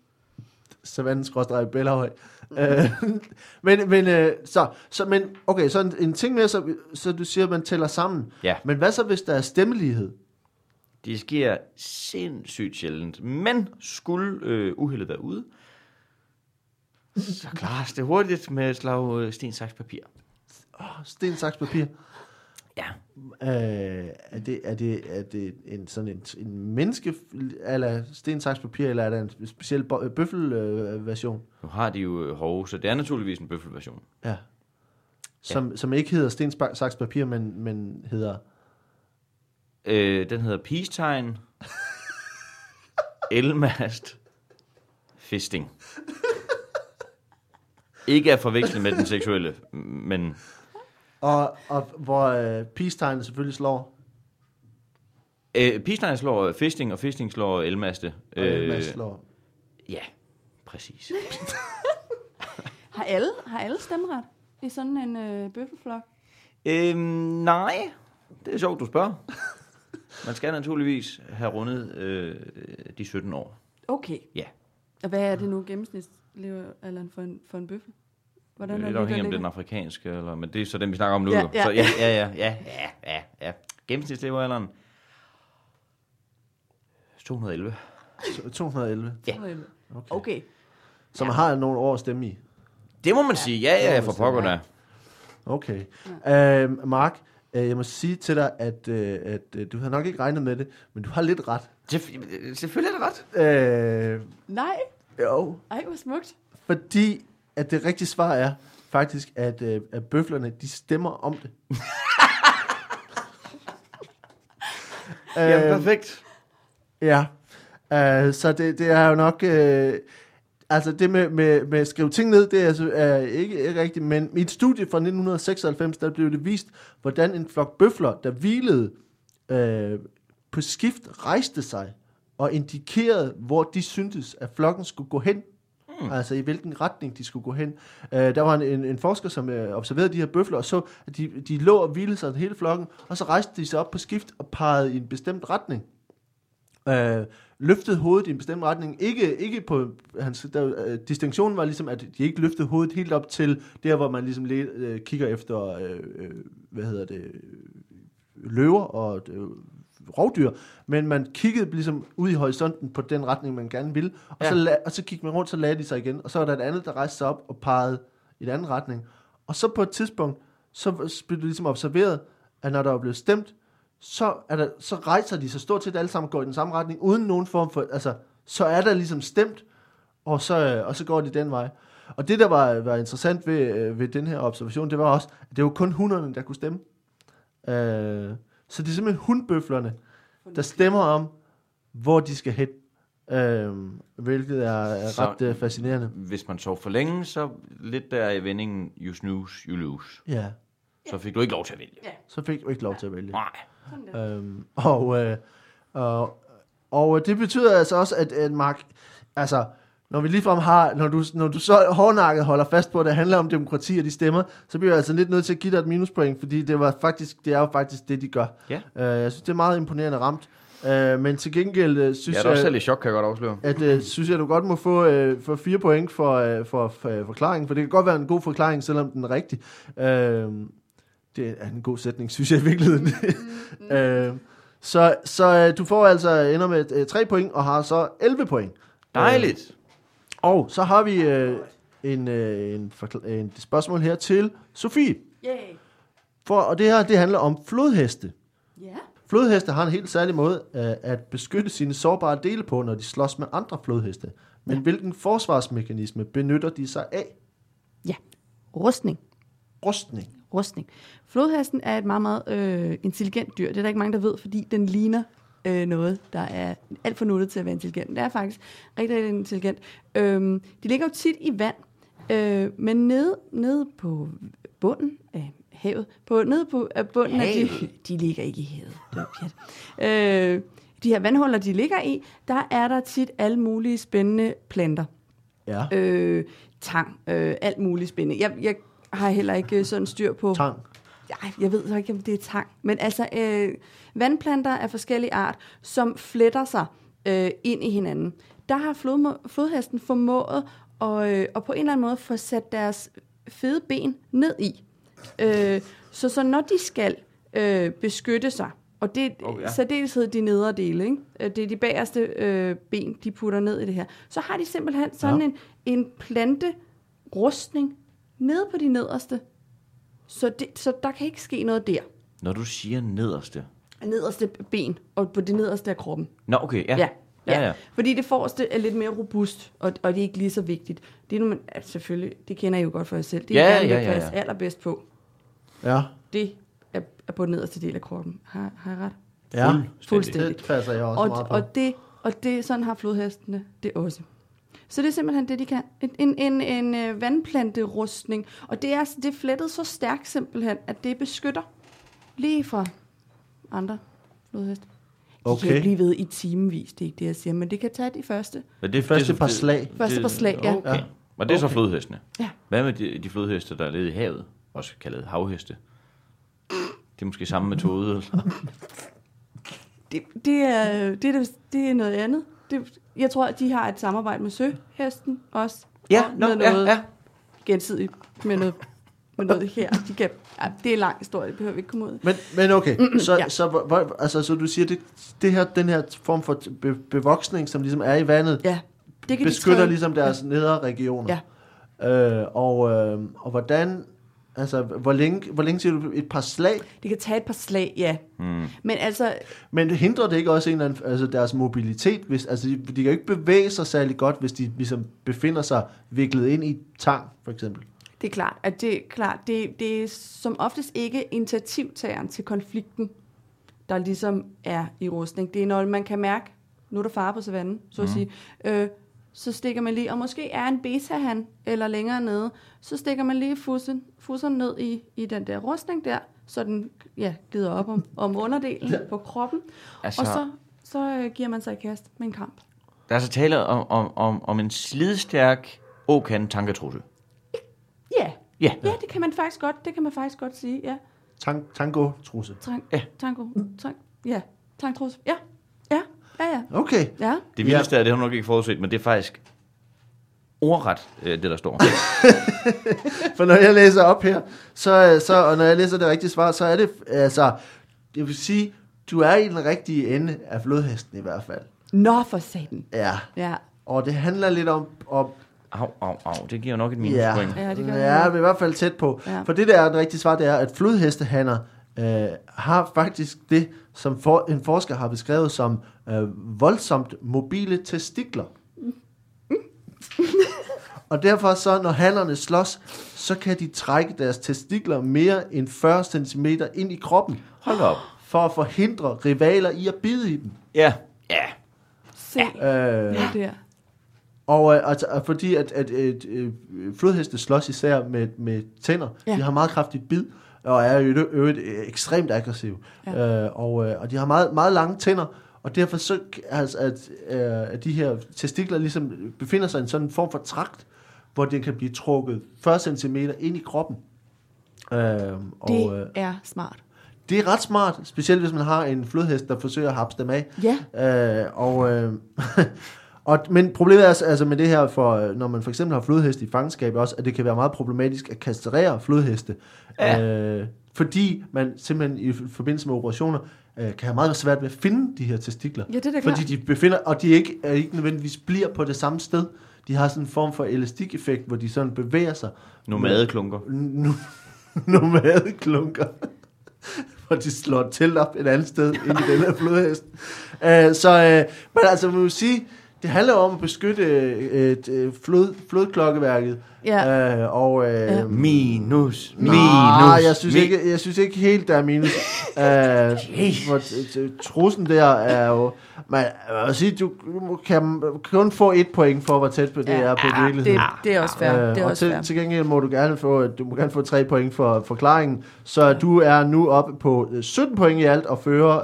Savannen skråstrej Bellahøj. Øh, men, men, øh, så, så, men, okay, så en, en ting mere, så, så du siger, at man tæller sammen. Ja. Men hvad så, hvis der er stemmelighed? Det sker sindssygt sjældent. Men skulle øh, uheldet være ude, så klares det hurtigt med et slag øh, sten, saks, papir. Oh, sten, saks, papir. Ja. Øh, er, det, er, det, er det en sådan en, en menneske, eller sten, saks, papir, eller er der en speciel bøffelversion? Øh, version? Nu har de jo øh, hove, så det er naturligvis en bøffelversion. ja. Som, ja. som ikke hedder sten, saks, papir, men, men hedder... Øh, den hedder peacetegn, (laughs) elmast, fisting. Ikke at forveksle med den seksuelle, men Og, og hvor øh, peace-tegnet selvfølgelig slår. øh, peacetegn slår fisting, og fisting slår elmaste. Og øh, slår. ja, præcis. (laughs) Har alle, har alle stemmeret i sådan en øh, bøffelflok? Øhm, nej, det er sjovt, du spørger. Man skal naturligvis have rundet øh, de 17 år. Okay. Ja. Og hvad er det nu gennemsnitslevealderen for en, for en bøffel? Hvordan Det er det, lidt afhængigt om ligger? den afrikanske, eller, men det er så den, vi snakker om nu. Ja, ja. Så ja, ja, ja, ja, ja, ja, ja. Gennemsnitslevealderen. 211. Så 211. Ja. Okay. Okay. Så man har nogle år at stemme i. Det må man sige. Ja, ja, for pokker da. Okay. Øh, Mark, øh, jeg må sige til dig, at, øh, at øh, du har nok ikke regnet med det, men du har lidt ret. Selvf- Selvfølgelig er det ret. Øh, Nej, jo, ej hvor smukt. fordi at det rigtige svar er faktisk, at, øh, at bøflerne, de stemmer om det. (laughs) Ja, Øh, perfekt. Ja, uh, så det, det er jo nok... Uh, altså det med, med, med at skrive ting ned, det er, altså, er ikke, ikke rigtigt, men i et studie fra 1996, der blev det vist, hvordan en flok bøfler, der hvilede uh, på skift, rejste sig og indikerede, hvor de syntes, at flokken skulle gå hen. Mm. Altså i hvilken retning de skulle gå hen. Uh, der var en, en, en forsker, som uh, observerede de her bøfler, og så, at de, de lå og hvilede sig hele flokken, og så rejste de sig op på skift og pegede i en bestemt retning øh, løftede hovedet i en bestemt retning. Ikke, ikke på hans, der, øh, distinktionen var ligesom, at de ikke løftede hovedet helt op til der, hvor man ligesom le, øh, kigger efter, øh, øh, hvad hedder det, løver og øh, rovdyr, men man kiggede ligesom ud i horisonten på den retning, man gerne ville, og, Ja. så, la, og så kiggede man rundt, så lagde de sig igen, og så var der et andet, der rejste sig op og pegede i en anden retning. Og så på et tidspunkt, så blev det ligesom observeret, at når der var blevet stemt, så, er der, så rejser de sig stort set alle sammen går i den samme retning, uden nogen form for, altså, så er der ligesom stemt, og så, øh, og så går de den vej. Og det, der var, var interessant ved, øh, ved den her observation, det var også, at det var kun hunderne, der kunne stemme. Øh, så det er simpelthen hundbøflerne, der stemmer om, hvor de skal hen. Øh, hvilket er, er Så- ret øh, fascinerende. Hvis man sov for længe, så lidt der i vendingen, you snooze, you lose. Ja, Så fik du ikke lov til at vælge. Ja. så fik du ikke lov til at vælge. Nej. Øhm, og, øh, og, og det betyder altså også, at, at Mark, altså, når vi ligefrem har, når du, når du så hårdnakket holder fast på, at det handler om demokrati og de stemmer, så bliver jeg altså lidt nødt til at give dig et minuspoint, fordi det, var faktisk, det er jo faktisk det, de gør. Ja. Øh, jeg synes, det er meget imponerende ramt. Øh, men til gengæld øh, synes Jeg er da også jeg, selv i chok, kan jeg godt afsløre. at øh, synes jeg, du godt må få, øh, få fire point for, øh, for, for øh, forklaringen, for det kan godt være en god forklaring, selvom den er rigtig. Øh, det er en god sætning, synes jeg i virkeligheden. (laughs) øh, så så øh, du får altså ender med øh, 3 point, og har så 11 point. Dejligt. Og så har vi øh, en, øh, en, en spørgsmål her til Sofie. Yay. For, og det her, det handler om flodheste. Ja. Flodheste har en helt særlig måde øh, at beskytte sine sårbare dele på, når de slås med andre flodheste. Men hvilken forsvarsmekanisme benytter de sig af? Ja. Rustning. Rustning. Rustning. Flodhesten er et meget, meget øh, intelligent dyr. Det er der ikke mange, der ved, fordi den ligner øh, noget, der er alt for nuttet til at være intelligent. Det er faktisk rigtig, rigtig intelligent. Øhm, de ligger jo tit i vand, øh, men nede, nede på bunden af havet, på, nede på af bunden af de, (laughs) de ligger ikke i havet. Det pjat. Øh, de her vandhuller, de ligger i, der er der tit alle mulige spændende planter Ja. øh, tang, øh, alt muligt spændende. Jeg, jeg har heller ikke øh, sådan styr på... Tang. Ej, jeg ved så ikke, om det er tang. Men altså, øh, vandplanter af forskellige art, som fletter sig øh, ind i hinanden. Der har flod, flodhesten formået at, øh, at på en eller anden måde få sat deres fede ben ned i. Øh, så, så når de skal øh, beskytte sig, og det Oh, ja. særdeleshed de nedre dele, ikke? Øh, det er de bagerste øh, ben, de putter ned i det her, så har de simpelthen sådan Ja. en, en planterustning nede på de nederste. Så, det, så der kan ikke ske noget der. Når du siger nederste. Nederste ben, og på det nederste af kroppen. Nå, okay, ja. Ja. Ja, ja. Fordi det forreste er lidt mere robust, og, og det er ikke lige så vigtigt. Det er nu, man, altså selvfølgelig, det kender I jo godt for jer selv. Det er Ja, ja, gerne ja, ja, ja. allerbedst på. Ja. Det er, er på den nederste del af kroppen. Har, har jeg ret? Ja. Fuldstændig. Det passer jeg også og, meget på. og, det, og det, sådan har flodhestene det også. Så det er simpelthen det, de kan. En, en, en, en øh, vandplanterustning. Og det er, det er flettet så stærkt simpelthen, at det beskytter lige fra andre flodheste. De Okay. kan blive ved i timevis, det er ikke det, jeg siger, men det kan tage de første. Men det, Første det, par slag. Første par slag, ja. Okay. Ja. Og det er så Okay. flodhestene. Ja. Hvad med de, de flodheste, der er levet i havet? Også kaldet havheste. Det er måske samme metode. eller? Det, det, er, det, er, det er noget andet. Det, jeg tror, at de har et samarbejde med søhesten også. Ja, og med ja, noget ja. gensidigt med noget, med noget her. De kan, ja, det er en lang historie, det behøver vi ikke komme ud. Men, men okay, så, ja. ja. så, hvor- altså, så du siger, det, det her, den her form for be, bevoksning, som ligesom er i vandet, Ja, det kan beskytter de ligesom deres ja. nedre regioner. Ja. Øh, og, øh, og hvordan, altså, hvor længe, hvor længe siger du, et par slag? Det kan tage et par slag, ja. Mm. Men altså, Men hindrer det ikke også en eller anden, altså deres mobilitet? Hvis, altså, de, de kan jo ikke bevæge sig særlig godt, hvis de ligesom befinder sig viklet ind i tang, for eksempel. det er klart, at det er klart, det, det er som oftest ikke initiativtageren til konflikten, der ligesom er i rustning. Det er, når man kan mærke, nu er der fare på savannen, så at sige, øh, så stikker man lige, og måske er en beta han eller længere nede, så stikker man lige fussen, fussen ned i, i den der rustning der, så den ja, glider op om, om (laughs) underdelen på kroppen, Altså, og så, så øh, giver man sig i kast med en kamp. der er så tale om, om, om, om en slidstærk åkan tanketrusse. Ja, Ja. ja, det kan man faktisk godt, det kan man faktisk godt sige, ja. Tang, tango-trusse. Tang, Ja. ja. Tango. Tang, ja. Tangtrus. Ja. Ja. Ja, ja. Okay. Ja. Det vildeste er, det har nok ikke forudset, men det er faktisk ordret, øh, det der står. (laughs) For når jeg læser op her, så, så, og når jeg læser det rigtige svar, så er det, altså, det vil sige, du er i den rigtige ende af flodhesten i hvert fald. Nå for satan. Ja. Ja. Og det handler lidt om, om Au, au, au, det giver nok et ja, minuspoint. Ja, det gør ja, er i hvert fald tæt på. Ja. For det der er det rigtige svar, det er, at flodhestehanner øh, har faktisk det, som for, en forsker har beskrevet som øh, voldsomt mobile testikler. (laughs) Og derfor så, når hannerne slås, så kan de trække deres testikler mere end 40 cm ind i kroppen, Hold op. for at forhindre rivaler i at bide i dem. Ja. Ja. Se Øh, det der. og øh, altså, og fordi at, at, at øh, flodheste slås især med, med tænder, ja. Ja. de har meget kraftigt bid, og er jo i øvrigt øh, ekstremt aggressive. Ja. Øh, og, øh, og de har meget, meget lange tænder, og derfor så, altså, at, øh, at de her testikler ligesom befinder sig i en sådan form for trakt, hvor den kan blive trukket 40 cm ind i kroppen. Øh, og, Det øh, er smart. det er ret smart, specielt hvis man har en flodhest, der forsøger at hapse dem af. Ja. Øh, og, øh, (laughs) og, men problemet er altså- med det her, for når man for eksempel har flodheste i fangenskab også, at det kan være meget problematisk at kastrere flodheste. Ja. Øh, fordi man simpelthen i forbindelse med operationer øh, kan have meget svært ved at finde de her testikler. Ja, det er da fordi klart. de befinder, og de ikke, er ikke nødvendigvis bliver på det samme sted. De har sådan en form for elastikeffekt, hvor de sådan bevæger sig. Nomadeklunker. Nu, (laughs) nomadeklunker. (laughs) hvor de slår telt op et andet sted ind i den her flodhest. Uh, så, uh, men altså, man må sige, det handler om at beskytte et, uh, flod, flodklokkeværket. Ja. Uh, og, uh, Ja. Minus. Minus. Nej, jeg synes, Mi- ikke, jeg synes ikke helt, der er minus. (laughs) T- trussen der er jo... Man, jeg vil sige, du du kan kun få et point for, hvor tæt på det Ja. er på det, virkeligheden. det er også fair. Øh, det er og også til, fair. til gengæld må du gerne få, du må gerne få tre point for forklaringen, så du er nu oppe på øh, 17 point i alt og fører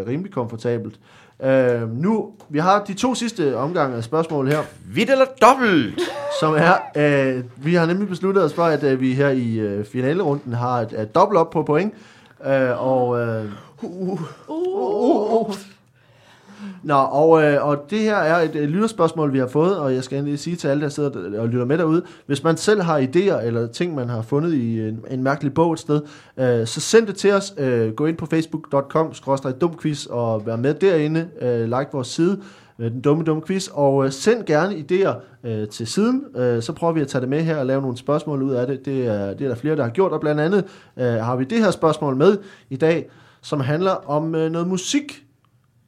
øh, rimelig komfortabelt. Øh, nu, vi har de to sidste omgange af spørgsmål her, Vidt eller dobbelt? som er, øh, vi har nemlig besluttet os for, at øh, vi her i øh, finalerunden har et, et dobbelt op på point, øh, og øh, Uh, uh, uh. Nå, og, øh, og det her er et øh, lytterspørgsmål, vi har fået, og jeg skal endelig sige til alle, der sidder og lytter med derude, hvis man selv har idéer eller ting, man har fundet i en, en mærkelig bog et sted, øh, så send det til os. Øh, gå ind på facebook.com, dumquiz, og vær med derinde. Øh, like vores side, øh, den dumme, dumme quiz, og øh, send gerne idéer øh, til siden. Øh, så prøver vi at tage det med her og lave nogle spørgsmål ud af det. Det er, det er der flere, der har gjort, og blandt andet øh, har vi det her spørgsmål med i dag, som handler om øh, noget musik.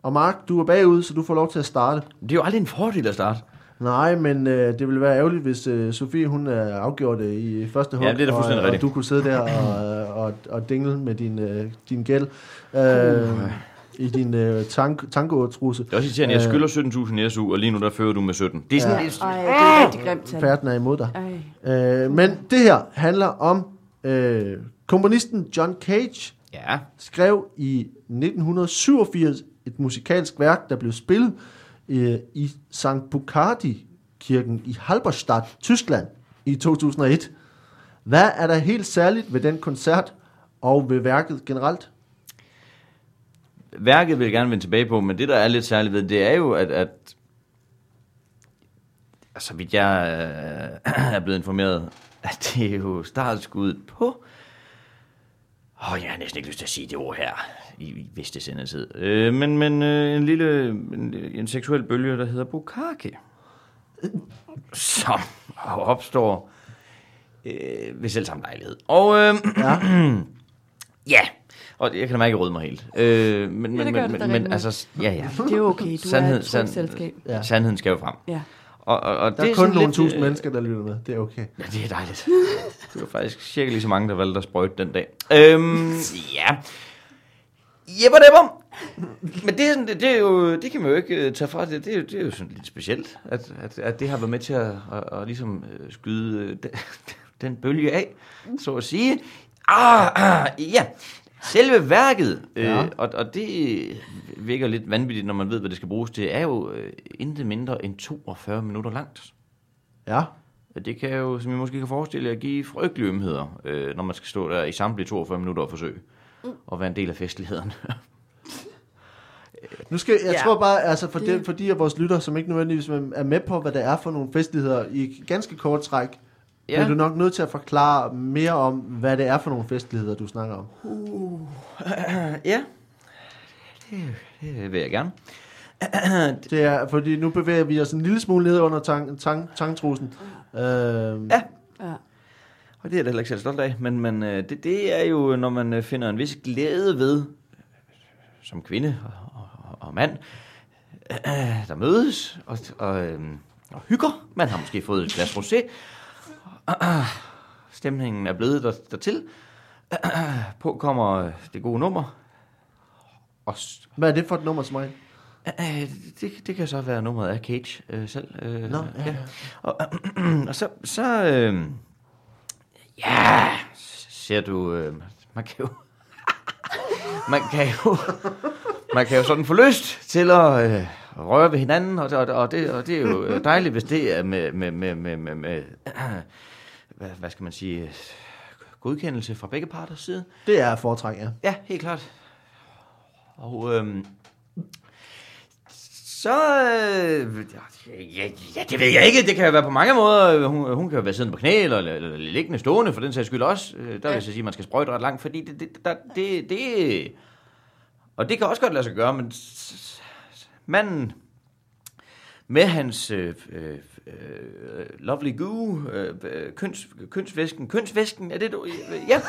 Og Mark, du er bagud, så du får lov til at starte. Det er jo aldrig en fordel at starte. Nej, men øh, det ville være ærgerligt, hvis øh, Sofie hun er afgjort det i første hug. Ja, det er og, rigtigt. Og du kunne sidde der og, og, og dingle med din, øh, din gæld. Øh, I din øh, tank, tango-trusse. Det er også irriterende, jeg skylder 17.000 i SU, og lige nu der fører du med 17. Det er sådan, Ja. ja. Ej, det er rigtig grimt. Færden er imod dig. Ej. Øh, men det her handler om øh, komponisten John Cage, ja. skrev i 1987 et musikalsk værk, der blev spillet øh, i St. Bukardi-kirken i Halberstadt, Tyskland i 2001. Hvad er der helt særligt ved den koncert og ved værket generelt? Værket vil jeg gerne vende tilbage på, men det, der er lidt særligt ved, det er jo, at, at altså, så vidt jeg øh, (clears throat) er blevet informeret, at det er jo startskuddet på, åh, oh, jeg har næsten ikke lyst til at sige det ord her, i, i vidste sendetid, øh, men, men øh, en lille, en, en seksuel bølge, der hedder Bukake, som opstår øh, ved selv samme lejlighed. Og øh, Ja. (clears throat) Ja, og jeg kan da ikke røde mig helt. Øh, men, Ja, det men, gør men, men, men altså, ja, ja. Det er jo okay, du Sandhed- er et sand- selskab. Ja. Sandheden skal jo frem. Ja. Og, og, og Der det er kun nogle lidt, tusind øh, mennesker, der lytter med. Det er okay. Ja, det er dejligt. (laughs) Det var faktisk cirka lige så mange, der valgte at sprøjte den dag. Øhm, (laughs) ja. Jepper depper. Men det, er sådan, det, det, er jo, det kan man jo ikke øh, tage fra. Det, det, er, jo, det er jo sådan lidt specielt, at, at, at det har været med til at, at, at ligesom øh, skyde øh, den, (laughs) den bølge af, så at sige. Ah, ah ja. Selve værket, øh, Ja. og, og det virker lidt vanvittigt, når man ved, hvad det skal bruges til, er jo øh, intet mindre end 42 minutter langt. Ja. Det kan jo, som I måske kan forestille jer, give frygtelige ømheder, øh, når man skal stå der i samtlige 42 minutter og forsøge at være en del af festligheden. (laughs) Nu skal, jeg Ja. tror bare, altså for, Det- for de af vores lytter, som ikke nødvendigvis er med på, hvad det er for nogle festligheder i ganske kort træk, ja. Er du nok nødt til at forklare mere om, hvad det er for nogle festligheder, du snakker om. (clears throat) ja, det, det vil jeg gerne. (clears throat) Det er, fordi nu bevæger vi os en lille smule ned under tang, tang, tangtrusen. Øh, Ja. Ja. Og det er jeg da heller ikke selv stolt af. Men, men øh, det, det er jo, når man øh, finder en vis glæde ved, som kvinde og, og, og mand, øh, der mødes og, og, og hygger. Man har måske fået et glas rosé. Stemningen er blevet der, dertil. På kommer det gode nummer. Og Hvad er det for et nummer? Øh, det, det kan så være nummeret af Cage øh, selv. Øh, Nå, ja, ja. Og, (clears throat) og så, så øh, ja, ser du, øh, man kan jo, (laughs) man kan jo, man kan jo sådan få lyst til at øh, røre ved hinanden, og, og, og, det, og det er jo øh, dejligt, hvis det er med, med, med, med, med, med (clears throat) hvad, hvad skal man sige, godkendelse fra begge parters side. Det er foretræk, ja. Ja, helt klart. Og øhm, så... Øh, ja, ja, det ved jeg ikke. Det kan jo være på mange måder. Hun, hun kan jo være siddende på knæ, eller, eller, liggende stående, for den sags skyld også. Øh, Der vil jeg så sige, at man skal sprøjte ret langt, fordi det, det, der, det, det... Og det kan også godt lade sig gøre, men manden med hans øh, øh, øh, lovely goo, øh, øh, køns, kønsvæsken, kønsvæsken, er det du? Ja,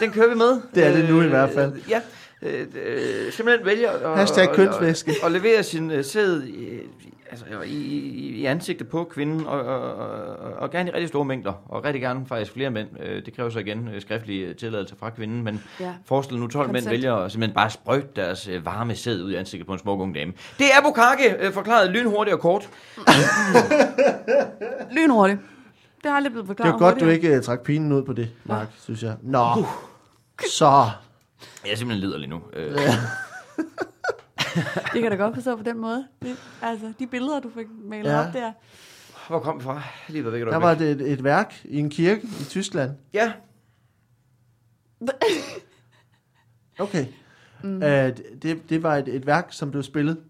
den kører vi med. Det er det nu i hvert fald. Øh, ja, øh, øh, simpelthen vælger at, Hashtag kønsvæske. at, at levere sin øh, sæd i, altså, i, i, i ansigtet på kvinden, og, og, og, og gerne i rigtig store mængder, og rigtig gerne faktisk flere mænd. Øh, Det kræver så igen øh, skriftlig øh, tilladelse fra kvinden, men Ja. forestil nu 12 mænd Consent. vælger at simpelthen bare sprøjte deres øh, varme sæd ud i ansigtet på en smuk ung dame. Det er Bukake, øh, forklaret lynhurtigt og kort. (laughs) Lynhurtigt. Det har aldrig blevet Det forklaret var godt, du hurtigere. ikke uh, trak pinen ud på det, Mark, synes jeg. Nå, så. Jeg er simpelthen liderlig nu. Øh, Det kan da godt forstå på den måde. Det, altså, de billeder, du fik malet Ja. op der. hvor kom vi fra? Lige et Der var det et, et værk i en kirke i Tyskland. Ja, Okay. Mm. Uh, det, det var et, et værk, som blev spillet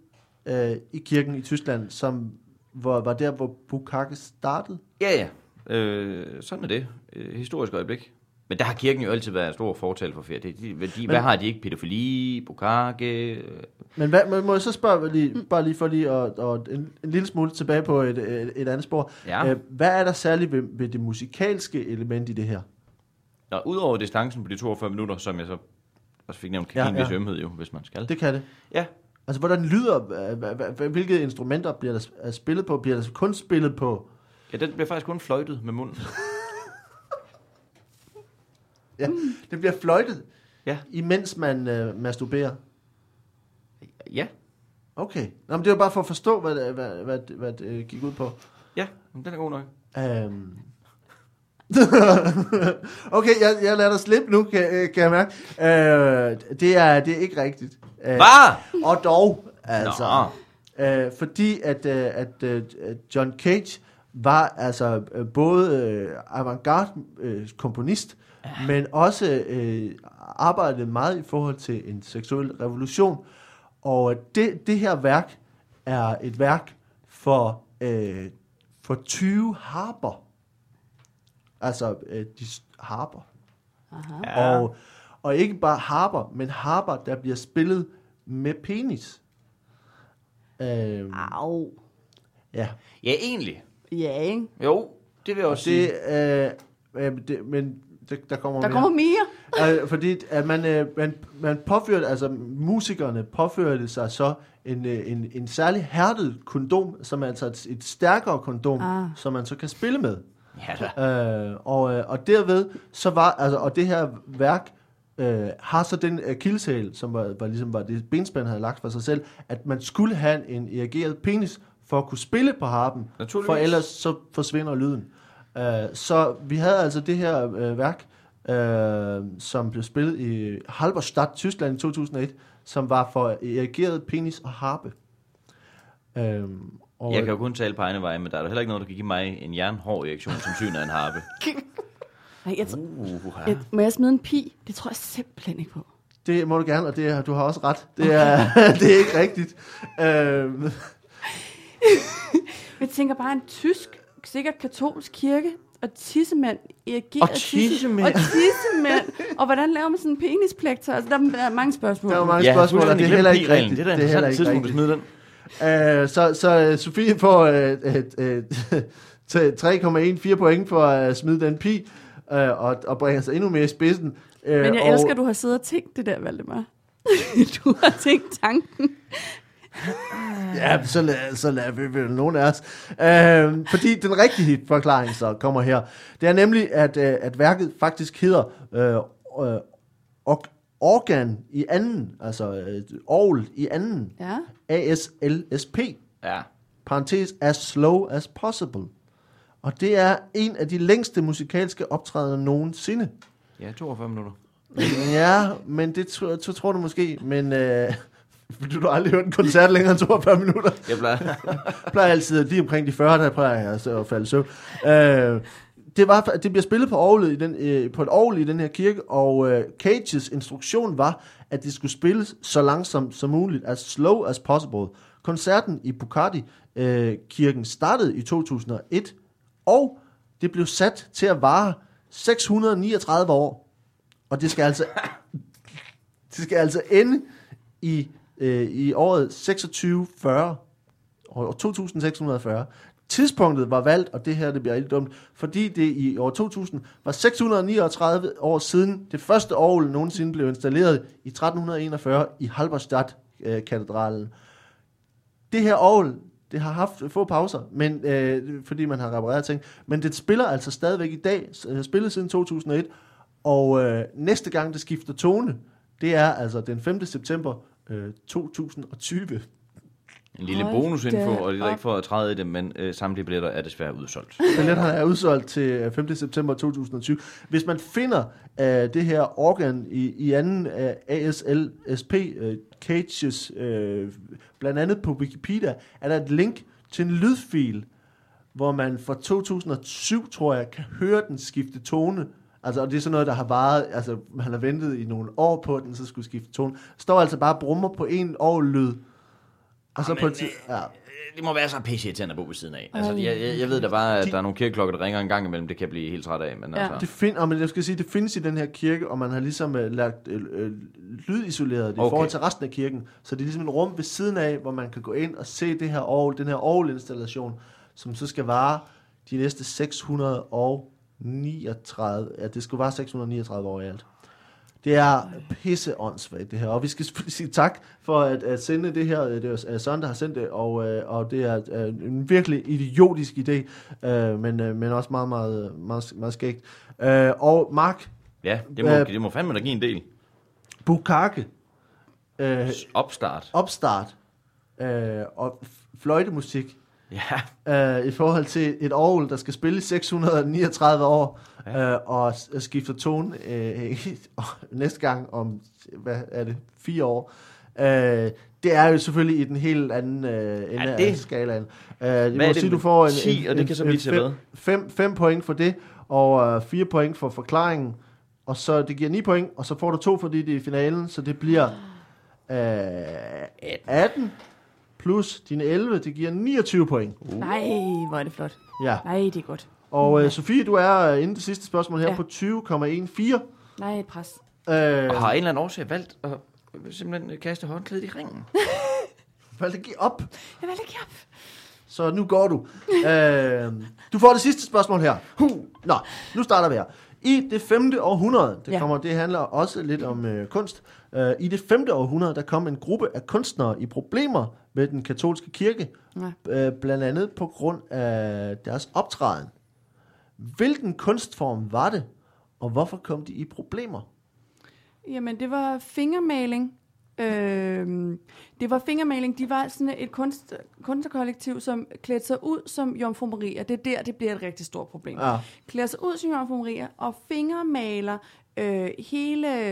uh, i kirken i Tyskland, som hvor, var der, hvor Bukake startede. ja, ja. Øh, sådan er det. Øh, historisk øjeblik. Men der har kirken jo altid været en stor fortal for ferie. De, de, de, hvad har de ikke? Pædofili, bukake... Øh, Men hvad, må, må jeg så spørge lige, bare lige for lige at, og en, en lille smule tilbage på et, et, et andet spor. Ja. Uh, hvad er der særligt ved, ved det musikalske element i det her? Nå, udover distancen på de 42 minutter, som jeg så også fik nævnt, kan Ja, ja, en vis ja. ømhed jo, hvis man skal. Det kan det. Ja, Altså, hvordan lyder, hvilke instrumenter bliver der er spillet på? Bliver der kun spillet på? ja den bliver faktisk kun fløjtet med munden. (laughs) Ja, det bliver fløjtet, Ja, imens man øh, masturberer. ja, Okay. Nå, men det var bare for at forstå, hvad, det- hvad, hvad, hvad, hvad det øh, gik ud på. ja, men den er god nok. Um... (laughs) okay, jeg, jeg lader dig slippe nu, kan, øh, kan jeg mærke. Uh, det, er, det er ikke rigtigt. Hvad? Og dog, altså. Nå. Øh, fordi at, øh, at øh, John Cage var altså øh, både øh, avantgarde øh, komponist, ja. Men også øh, arbejdede meget i forhold til en seksuel revolution. Og det, det her værk er et værk for, øh, for 20 harper. Altså øh, de harper. Aha. Og, og ikke bare harper, men harper, der bliver spillet med penis. Øhm, Au. ja, Ja, egentlig. Ja, ikke? Jo, det vil jeg og også sige. det, øh, øh, det, men det, der kommer Der mere. kommer mere. (laughs) Øh, fordi at man, øh, man, man påførte, altså musikerne påførte sig så en, øh, en, en særlig hærdet kondom, som er altså et, et stærkere kondom, Ah. som man så kan spille med. Ja, da. Øh, og, øh, og derved, så var, altså, og det her værk øh, har så den akilleshæl, som var, var, ligesom var det benspænd havde lagt for sig selv, at man skulle have en erigeret penis for at kunne spille på harpen, for ellers så forsvinder lyden. Øh, så vi havde altså det her øh, værk, øh, som blev spillet i Halberstadt, Tyskland i 2001, som var for erigeret penis og harpe. Øh, og Jeg kan jo kun tale på egne veje, men der er da heller ikke noget, der kan give mig en jernhård reaktion, som syn af en harpe. (laughs) Nej, jeg, Uh, jeg, må jeg smide en pi? Det tror jeg simpelthen ikke på. Det må du gerne, og det, er- du har også ret. Det er, (laughs) det er ikke rigtigt. Øhm, (laughs) Jeg tænker bare en tysk, sikkert katolsk kirke, og tissemænd, erigeret Og tissemænd. Og tissemænd. og hvordan laver man sådan en penisplektor? Altså, der er- der er mange spørgsmål. der var mange ja, spørgsmål, og det er heller ikke rigtigt. Det er da det er heller ikke tidspunkt at rigtigt. smide den. Øh, så, så øh, Sofie får øh, et, et, et, 3,14 point for at smide den pi. øh, og, og bringer sig endnu mere i spidsen. Øh, Men jeg og, elsker, at du har siddet og tænkt det der, Valdemar. (laughs) du har tænkt tanken. (laughs) Ja, så lad, så lad vi vel nogen af os. Øh, fordi den rigtige forklaring så kommer her. Det er nemlig, at, øh, at værket faktisk hedder øh, øh, og, organ i anden, altså øh, orgel i anden, Ja. ASLSP, Ja. parentes as slow as possible. Og det er en af de længste musikalske optrædener nogensinde. Ja, 42 minutter. Ja, men det tror, tror, tror du måske, men øh, du har aldrig hørt en koncert længere end 42 minutter. Jeg plejer... Jeg (laughs) plejer altid, lige omkring de 40, der plejer jeg så at falde søvn. Øh, det, var, det bliver spillet på, orglet i den, øh, på et orgel i den her kirke, og øh, Cages instruktion var, at det skulle spilles så langsomt som muligt, as slow as possible. Koncerten i Bucati øh, kirken startede i 2001, og det blev sat til at vare 639 år. Og det skal altså, (laughs) det skal altså ende i, øh, i året 2640 år 2640. Tidspunktet var valgt, og det her det bliver helt dumt, fordi det i år 2000 var 639 år siden det første orgel nogensinde blev installeret i 1341 i Halberstadt-katedralen. Øh, det her orgel, det har haft få pauser, men, øh, fordi man har repareret ting, men det spiller altså stadigvæk i dag, s- øh, spillet siden 2001, og øh, næste gang det skifter tone, det er altså den 5. september øh, 2020. En lille Hold bonusinfo, og det er ikke for at træde i det, men øh, samtlige billetter er desværre udsolgt. (laughs) Billetterne er udsolgt til øh, 5. september 2020. Hvis man finder uh, det her organ i, i anden uh, ASLSP uh, Cages, uh, blandt andet på Wikipedia, er der et link til en lydfil, hvor man fra 2007, tror jeg, kan høre den skifte tone. Altså, og det er sådan noget, der har varet, altså, man har ventet i nogle år på, at den så skulle skifte tone. Står altså bare brummer på en årlyd. Og så Jamen, på et, ti- ja. Øh, Det må være så pisse at bo ved siden af. Altså, jeg, jeg, jeg ved da bare, at De- der er nogle kirkeklokker, der ringer en gang imellem. Det kan jeg blive helt træt af, men Ja. altså... Det find, og men jeg skal sige, det findes i den her kirke, og man har ligesom uh, lagt uh, lydisoleret det okay. i forhold til resten af kirken. Så det er ligesom et rum ved siden af, hvor man kan gå ind og se det her orgel, den her orgelinstallation, som så skal vare de næste 639, ja, det skulle vare 639 år i alt. Det er pisse åndssvagt, det her. Og vi skal sige tak for at, at sende det her. Det er Søren, der har sendt det, og, øh, og det er øh, en virkelig idiotisk idé, øh, men, øh, men også meget, meget, meget, meget skægt. Øh, og Mark Ja, det må, Øh, det må fandme da give en del. Bukake, øh, Opstart. opstart øh, og fløjtemusik Ja, øh, i forhold til et orgel, der skal spille i 639 år, ja. øh, og s- skifter tone øh, (laughs) næste gang om, hvad er det, fire år. Øh, det er jo selvfølgelig i den helt anden øh, ende Ja, af det- skalaen. Øh, Hvad må det sige, du får en, 10, og det kan så blive til fem, hvad? fem, fem point for det, og øh, fire point for forklaringen, og så det giver 9 point, og så får du to, fordi det er i finalen, så det bliver øh, 18 plus dine 11, det giver 29 point. Uh. Nej, hvor er det flot. Ja. Nej, det er godt. Og øh, Sofie, du er øh, inden det sidste spørgsmål her Ja. på 20,14. Nej, et pres. Øh, og har en eller anden årsag valgt at simpelthen kaste håndklædet i ringen. (laughs) valgte at give op, Jeg vil ikke op. så nu går du. øh, du får det sidste spørgsmål her. Huh. Nå, nu starter vi her. I det femte århundrede, det, Ja. kommer, det handler også lidt om øh, kunst. Øh, I det femte århundrede, der kom en gruppe af kunstnere i problemer med den katolske kirke, Ja. øh, blandt andet på grund af deres optræden. Hvilken kunstform var det, og hvorfor kom de i problemer? Jamen, det var fingermaling. Øhm, det var fingermaling. De var sådan et kunst, kunstnerkollektiv, som klædte sig ud som Jomfru Maria. Det er der, det bliver et rigtig stort problem. Ja. Klæder sig ud som Jomfru Maria og fingermaler øh, hele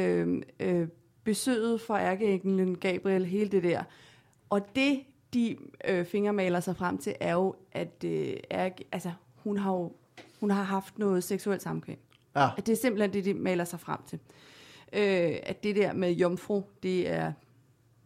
øh, besøget fra ærkeenglen Gabriel, hele det der. Og det, de øh, fingermaler sig frem til, er jo, at øh, ærke, altså, hun har jo hun har haft noget seksuelt samkvem. Ja. At det er simpelthen det, de maler sig frem til. Øh, at det der med jomfru, det er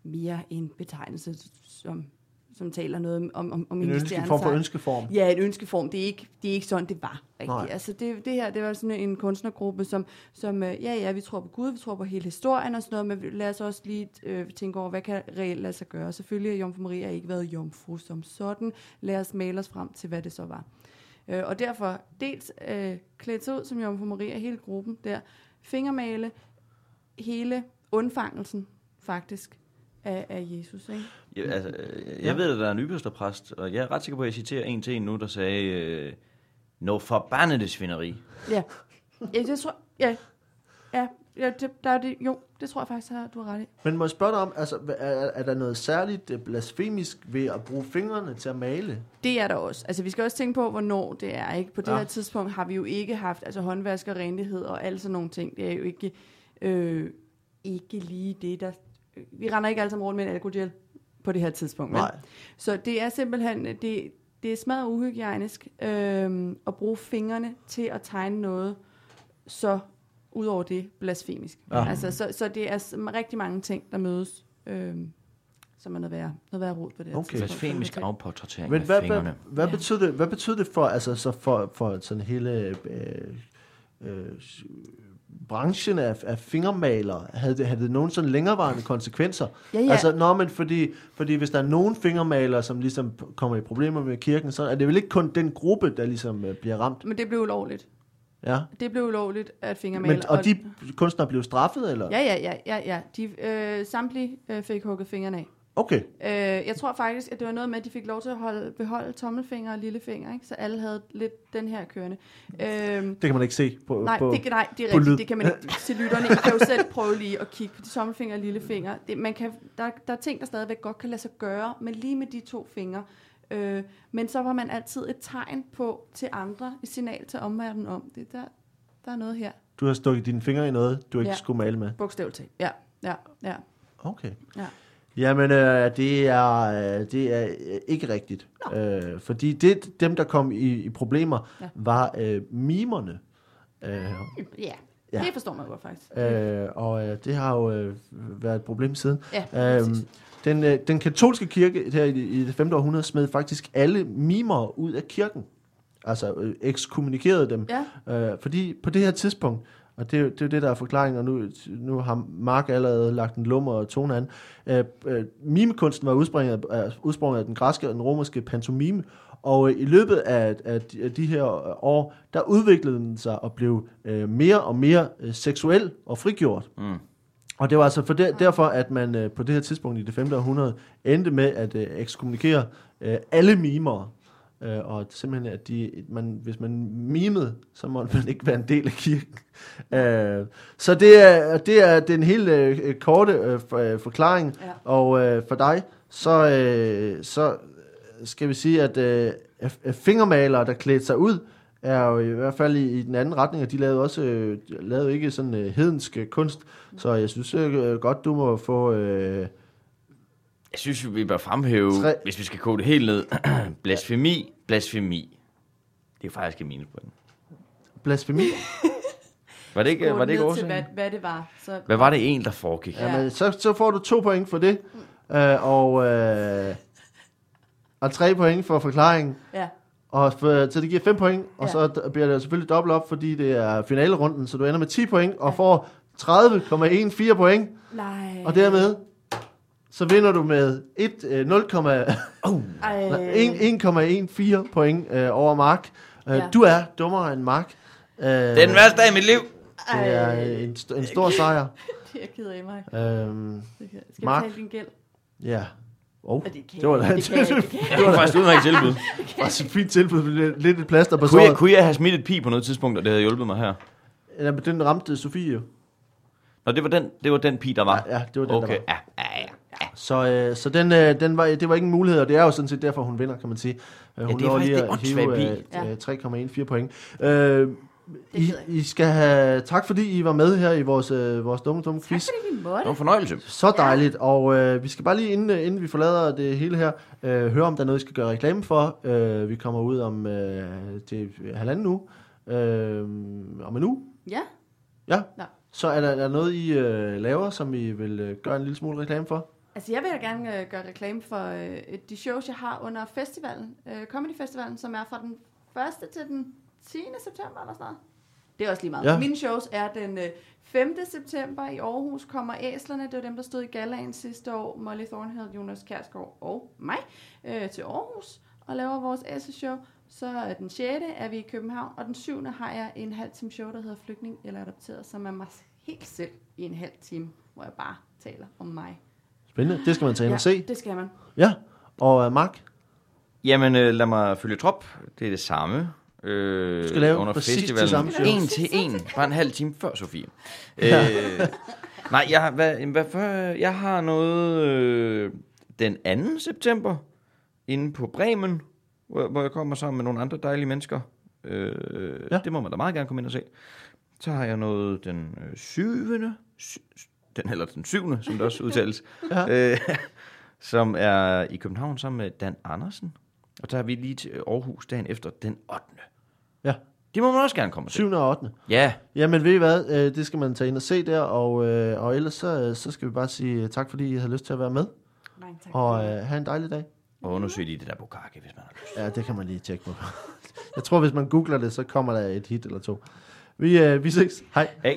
mere en betegnelse, som, som taler noget om, om, om En ønske, form for ønskeform. Ja, et ønskeform. Det er ikke, det er ikke sådan, det var. Rigtigt. Altså det, det her, det var sådan en kunstnergruppe, som, som øh, ja, ja, vi tror på Gud, vi tror på hele historien og sådan noget, men lad os også lige øh, tænke over, hvad kan reelt lade sig gøre. Selvfølgelig har Jomfru Maria ikke været jomfru som sådan. Lad os male os frem til, hvad det så var. Øh, og derfor dels øh, klædt ud som Jomfru Maria, hele gruppen der, fingermale, hele undfangelsen faktisk af, af Jesus. Ikke? Ja, altså, øh, jeg ved, at der er en yppersterpræst, og jeg er ret sikker på, at jeg citerer en til en nu, der sagde, øh, Nå forbandede svineri. Ja, ja det tror ja. Ja, ja det, der er det, jo, det tror jeg faktisk, at du har ret i. Men må jeg spørge dig om, altså, er, er der noget særligt øh, blasfemisk ved at bruge fingrene til at male? Det er der også. Altså, vi skal også tænke på, hvornår det er. Ikke? På det Ja. her tidspunkt har vi jo ikke haft altså, håndvask og renlighed og alle sådan nogle ting. Det er jo ikke, øh, ikke lige det, der... Vi render ikke alle sammen rundt med en alkogel på det her tidspunkt. Nej. Så det er simpelthen, det, det er smadret uhygiejnisk øh, at bruge fingrene til at tegne noget så udover det blasfemisk. Ja. Altså, så, så det er rigtig mange ting, der mødes, øh, som er noget værre, noget værre rod på det her Okay. tidspunkt. Blasfemisk afportrættering Men af hvad, hvad, fingrene. hvad, Ja. betyder det, hvad betyder det for, altså, så for, for sådan hele øh, øh, branchen af, af fingermalere? Havde det, havde det nogen sådan længerevarende konsekvenser? Ja, ja. Altså, nå, men fordi, fordi hvis der er nogen fingermalere, som ligesom kommer i problemer med kirken, så er det vel ikke kun den gruppe, der ligesom øh, bliver ramt? Men det blev ulovligt. Ja. Det blev ulovligt at fingermale. Men, og de kunstnere blev straffet, eller? Ja, ja, ja, ja, ja. De øh, samtlige øh, fik hugget fingrene af. Okay. Øh, jeg tror faktisk, at det var noget med, at de fik lov til at holde, beholde tommelfinger og lillefinger, ikke? så alle havde lidt den her kørende. Øh, Det kan man ikke se på, nej, på det, nej, det er på lyd. rigtigt. Det kan man ikke se lytterne. I kan jo selv prøve lige at kigge på de tommelfinger og lillefinger. Det, man kan, der, der er ting, der stadigvæk godt kan lade sig gøre, men lige med de to fingre. Øh, men så var man altid et tegn på til andre, et signal til omverdenen om, det der, der er noget her. Du har stukket dine fingre i noget, du ikke Ja. skulle male med. Bogstaveligt talt. Ja, ja, ja. Okay. Ja. Jamen, øh, det, er, øh, det er øh, ikke rigtigt. Øh, fordi det, dem, der kom i, i problemer, Ja. var øh, mimerne. Øh, Ja, Ja. det forstår man godt faktisk. øh, og øh, det har jo øh, været et problem siden. Ja, Øhm, den, øh, den katolske kirke her i, i det 5. århundrede smed faktisk alle mimer ud af kirken. Altså øh, ekskommunikerede dem. Ja. Øh, fordi på det her tidspunkt, og det, er jo- det er jo det, der er forklaringen, og nu, nu har Mark allerede lagt en lummer og tone an. Øh, øh, mimekunsten var udsprunget af, udsprunget af den græske og den romerske pantomime, og øh, i løbet af, af, de, af de her øh, år, der udviklede den sig og blev øh, mere og mere øh, seksuel og frigjort. Mm. Og det var altså for der, derfor, at man øh, på det her tidspunkt i det 5. århundrede endte med at øh, ekskommunikere øh, alle mimer. Øh, og simpelthen, at de, man, hvis man mimede, så måtte man ikke være en del af kirken. Øh, så det er, det er den helt øh, korte øh, øh, forklaring. Ja. Og øh, for dig, så, øh, så skal vi sige, at øh, fingermalere, der klædte sig ud, er jo i hvert fald i, i den anden retning, og de lavede også øh, de lavede ikke sådan øh, hedensk øh, kunst. Så jeg synes øh, godt, du må få... Øh, Jeg synes jo, vi bør fremhæve, Tre. hvis vi skal kode det helt ned, (clears throat) blasfemi, blasfemi. Det er faktisk en minuspoint. blasfemi. (laughs) Var det ikke, var det ikke til, hvad, hvad det var. Så, Hvad var det en, der foregik? Ja. Jamen, så, så får du to point for det, øh, og, øh, og tre point for forklaringen. Ja, Og for, så det giver 5 point, og Ja. så bliver det selvfølgelig dobbelt op, fordi det er finalerunden, så du ender med 10 point, og Ja. får 30,14 point, nej. og dermed så vinder du med et, øh, 0, Ej, (laughs) nej, 1,14 point øh, over Mark. Øh, Ja. Du er dummere end Mark. Øh, Det er den værste dag i mit liv. Det er en, st- en stor sejr. (laughs) det er jeg ked af mig. Øhm, Det Skal Mark? jeg betale din gæld? ja. Oh, det kan det var da det (laughs) det Det var faktisk udmærket tilbud. var så fint tilbud, lidt, lidt et plaster på Kunne jeg, såret. kunne jeg have smidt et pi på noget tidspunkt, og det havde hjulpet mig her? Ja, men den ramte Sofie jo. Nå, det var den, det var den pi, der var. Ja, ja, det var den, okay. der var. Ja. Så, øh, så den, øh, den var, det var ikke en mulighed, og det er jo sådan set derfor, hun vinder, kan man sige. Øh, hun det er lige det at hive bil. Ja. øh, 3,14 point. Øh, I. I skal have tak, fordi I var med her i vores, øh, vores dumme, dumme Tak quiz. fordi vi Det var en fornøjelse. Så dejligt, og øh, vi skal bare lige, inden, øh, inden vi forlader det hele her, øh, høre om der er noget, vi skal gøre reklame for. Øh, vi kommer ud om øh, til halvanden uge. Øh, om en uge. Ja, Ja. Nå. Så er der, er der noget, I øh, laver, som I vil øh, gøre en lille smule reklame for? Altså jeg vil da gerne øh, gøre reklame for øh, de shows, jeg har under festivalen, øh, Comedy Festivalen, som er fra den 1. til den 10. september eller sådan noget. Det er også lige meget. Ja. Mine shows er den øh, 5. september i Aarhus kommer Æslerne, det var dem, der stod i galaen sidste år, Molly Thornhill, Jonas Kærsgaard og mig, øh, til Aarhus og laver vores æselshow. Så er den 6. er vi i København, og den 7. har jeg en halv time show, der hedder Flygtning eller Adopteret, som er mig helt selv i en halv time, hvor jeg bare taler om mig. Spændende. Det skal man tage ind og se. det skal man. Ja. Og uh, Mark, Jamen, øh, lad mig følge trop. Det er det samme. Øh, Du skal lave under præcis det festivalen. samme show. En til en. Bare en halv time før, Sofie. Ja. Øh, nej, jeg har, hvad, hvad for, jeg har noget øh, den 2. september inde på Bremen, hvor, hvor jeg kommer sammen med nogle andre dejlige mennesker. Øh, Ja. ja. Det må man da meget gerne komme ind og se. Så har jeg noget den øh, 7. Sy, den, eller den 7. som det også (laughs) udtales. Ja. øh, som er i København sammen med Dan Andersen. Og så er vi lige til Aarhus dagen efter den 8. Ja. Det må man også gerne komme se. 7. og 8. Ja, Jamen ved I hvad, øh, det skal man tage ind og se der, og, øh, og ellers så, øh, så skal vi bare sige tak, fordi I havde lyst til at være med, Mange tak. og øh, have en dejlig dag. og undersøg lige det der bukake, hvis man har lyst. Ja, det kan man lige tjekke på. (laughs) Jeg tror, hvis man googler det, så kommer der et hit eller to. Vi, øh, vi ses. Hej. Hey.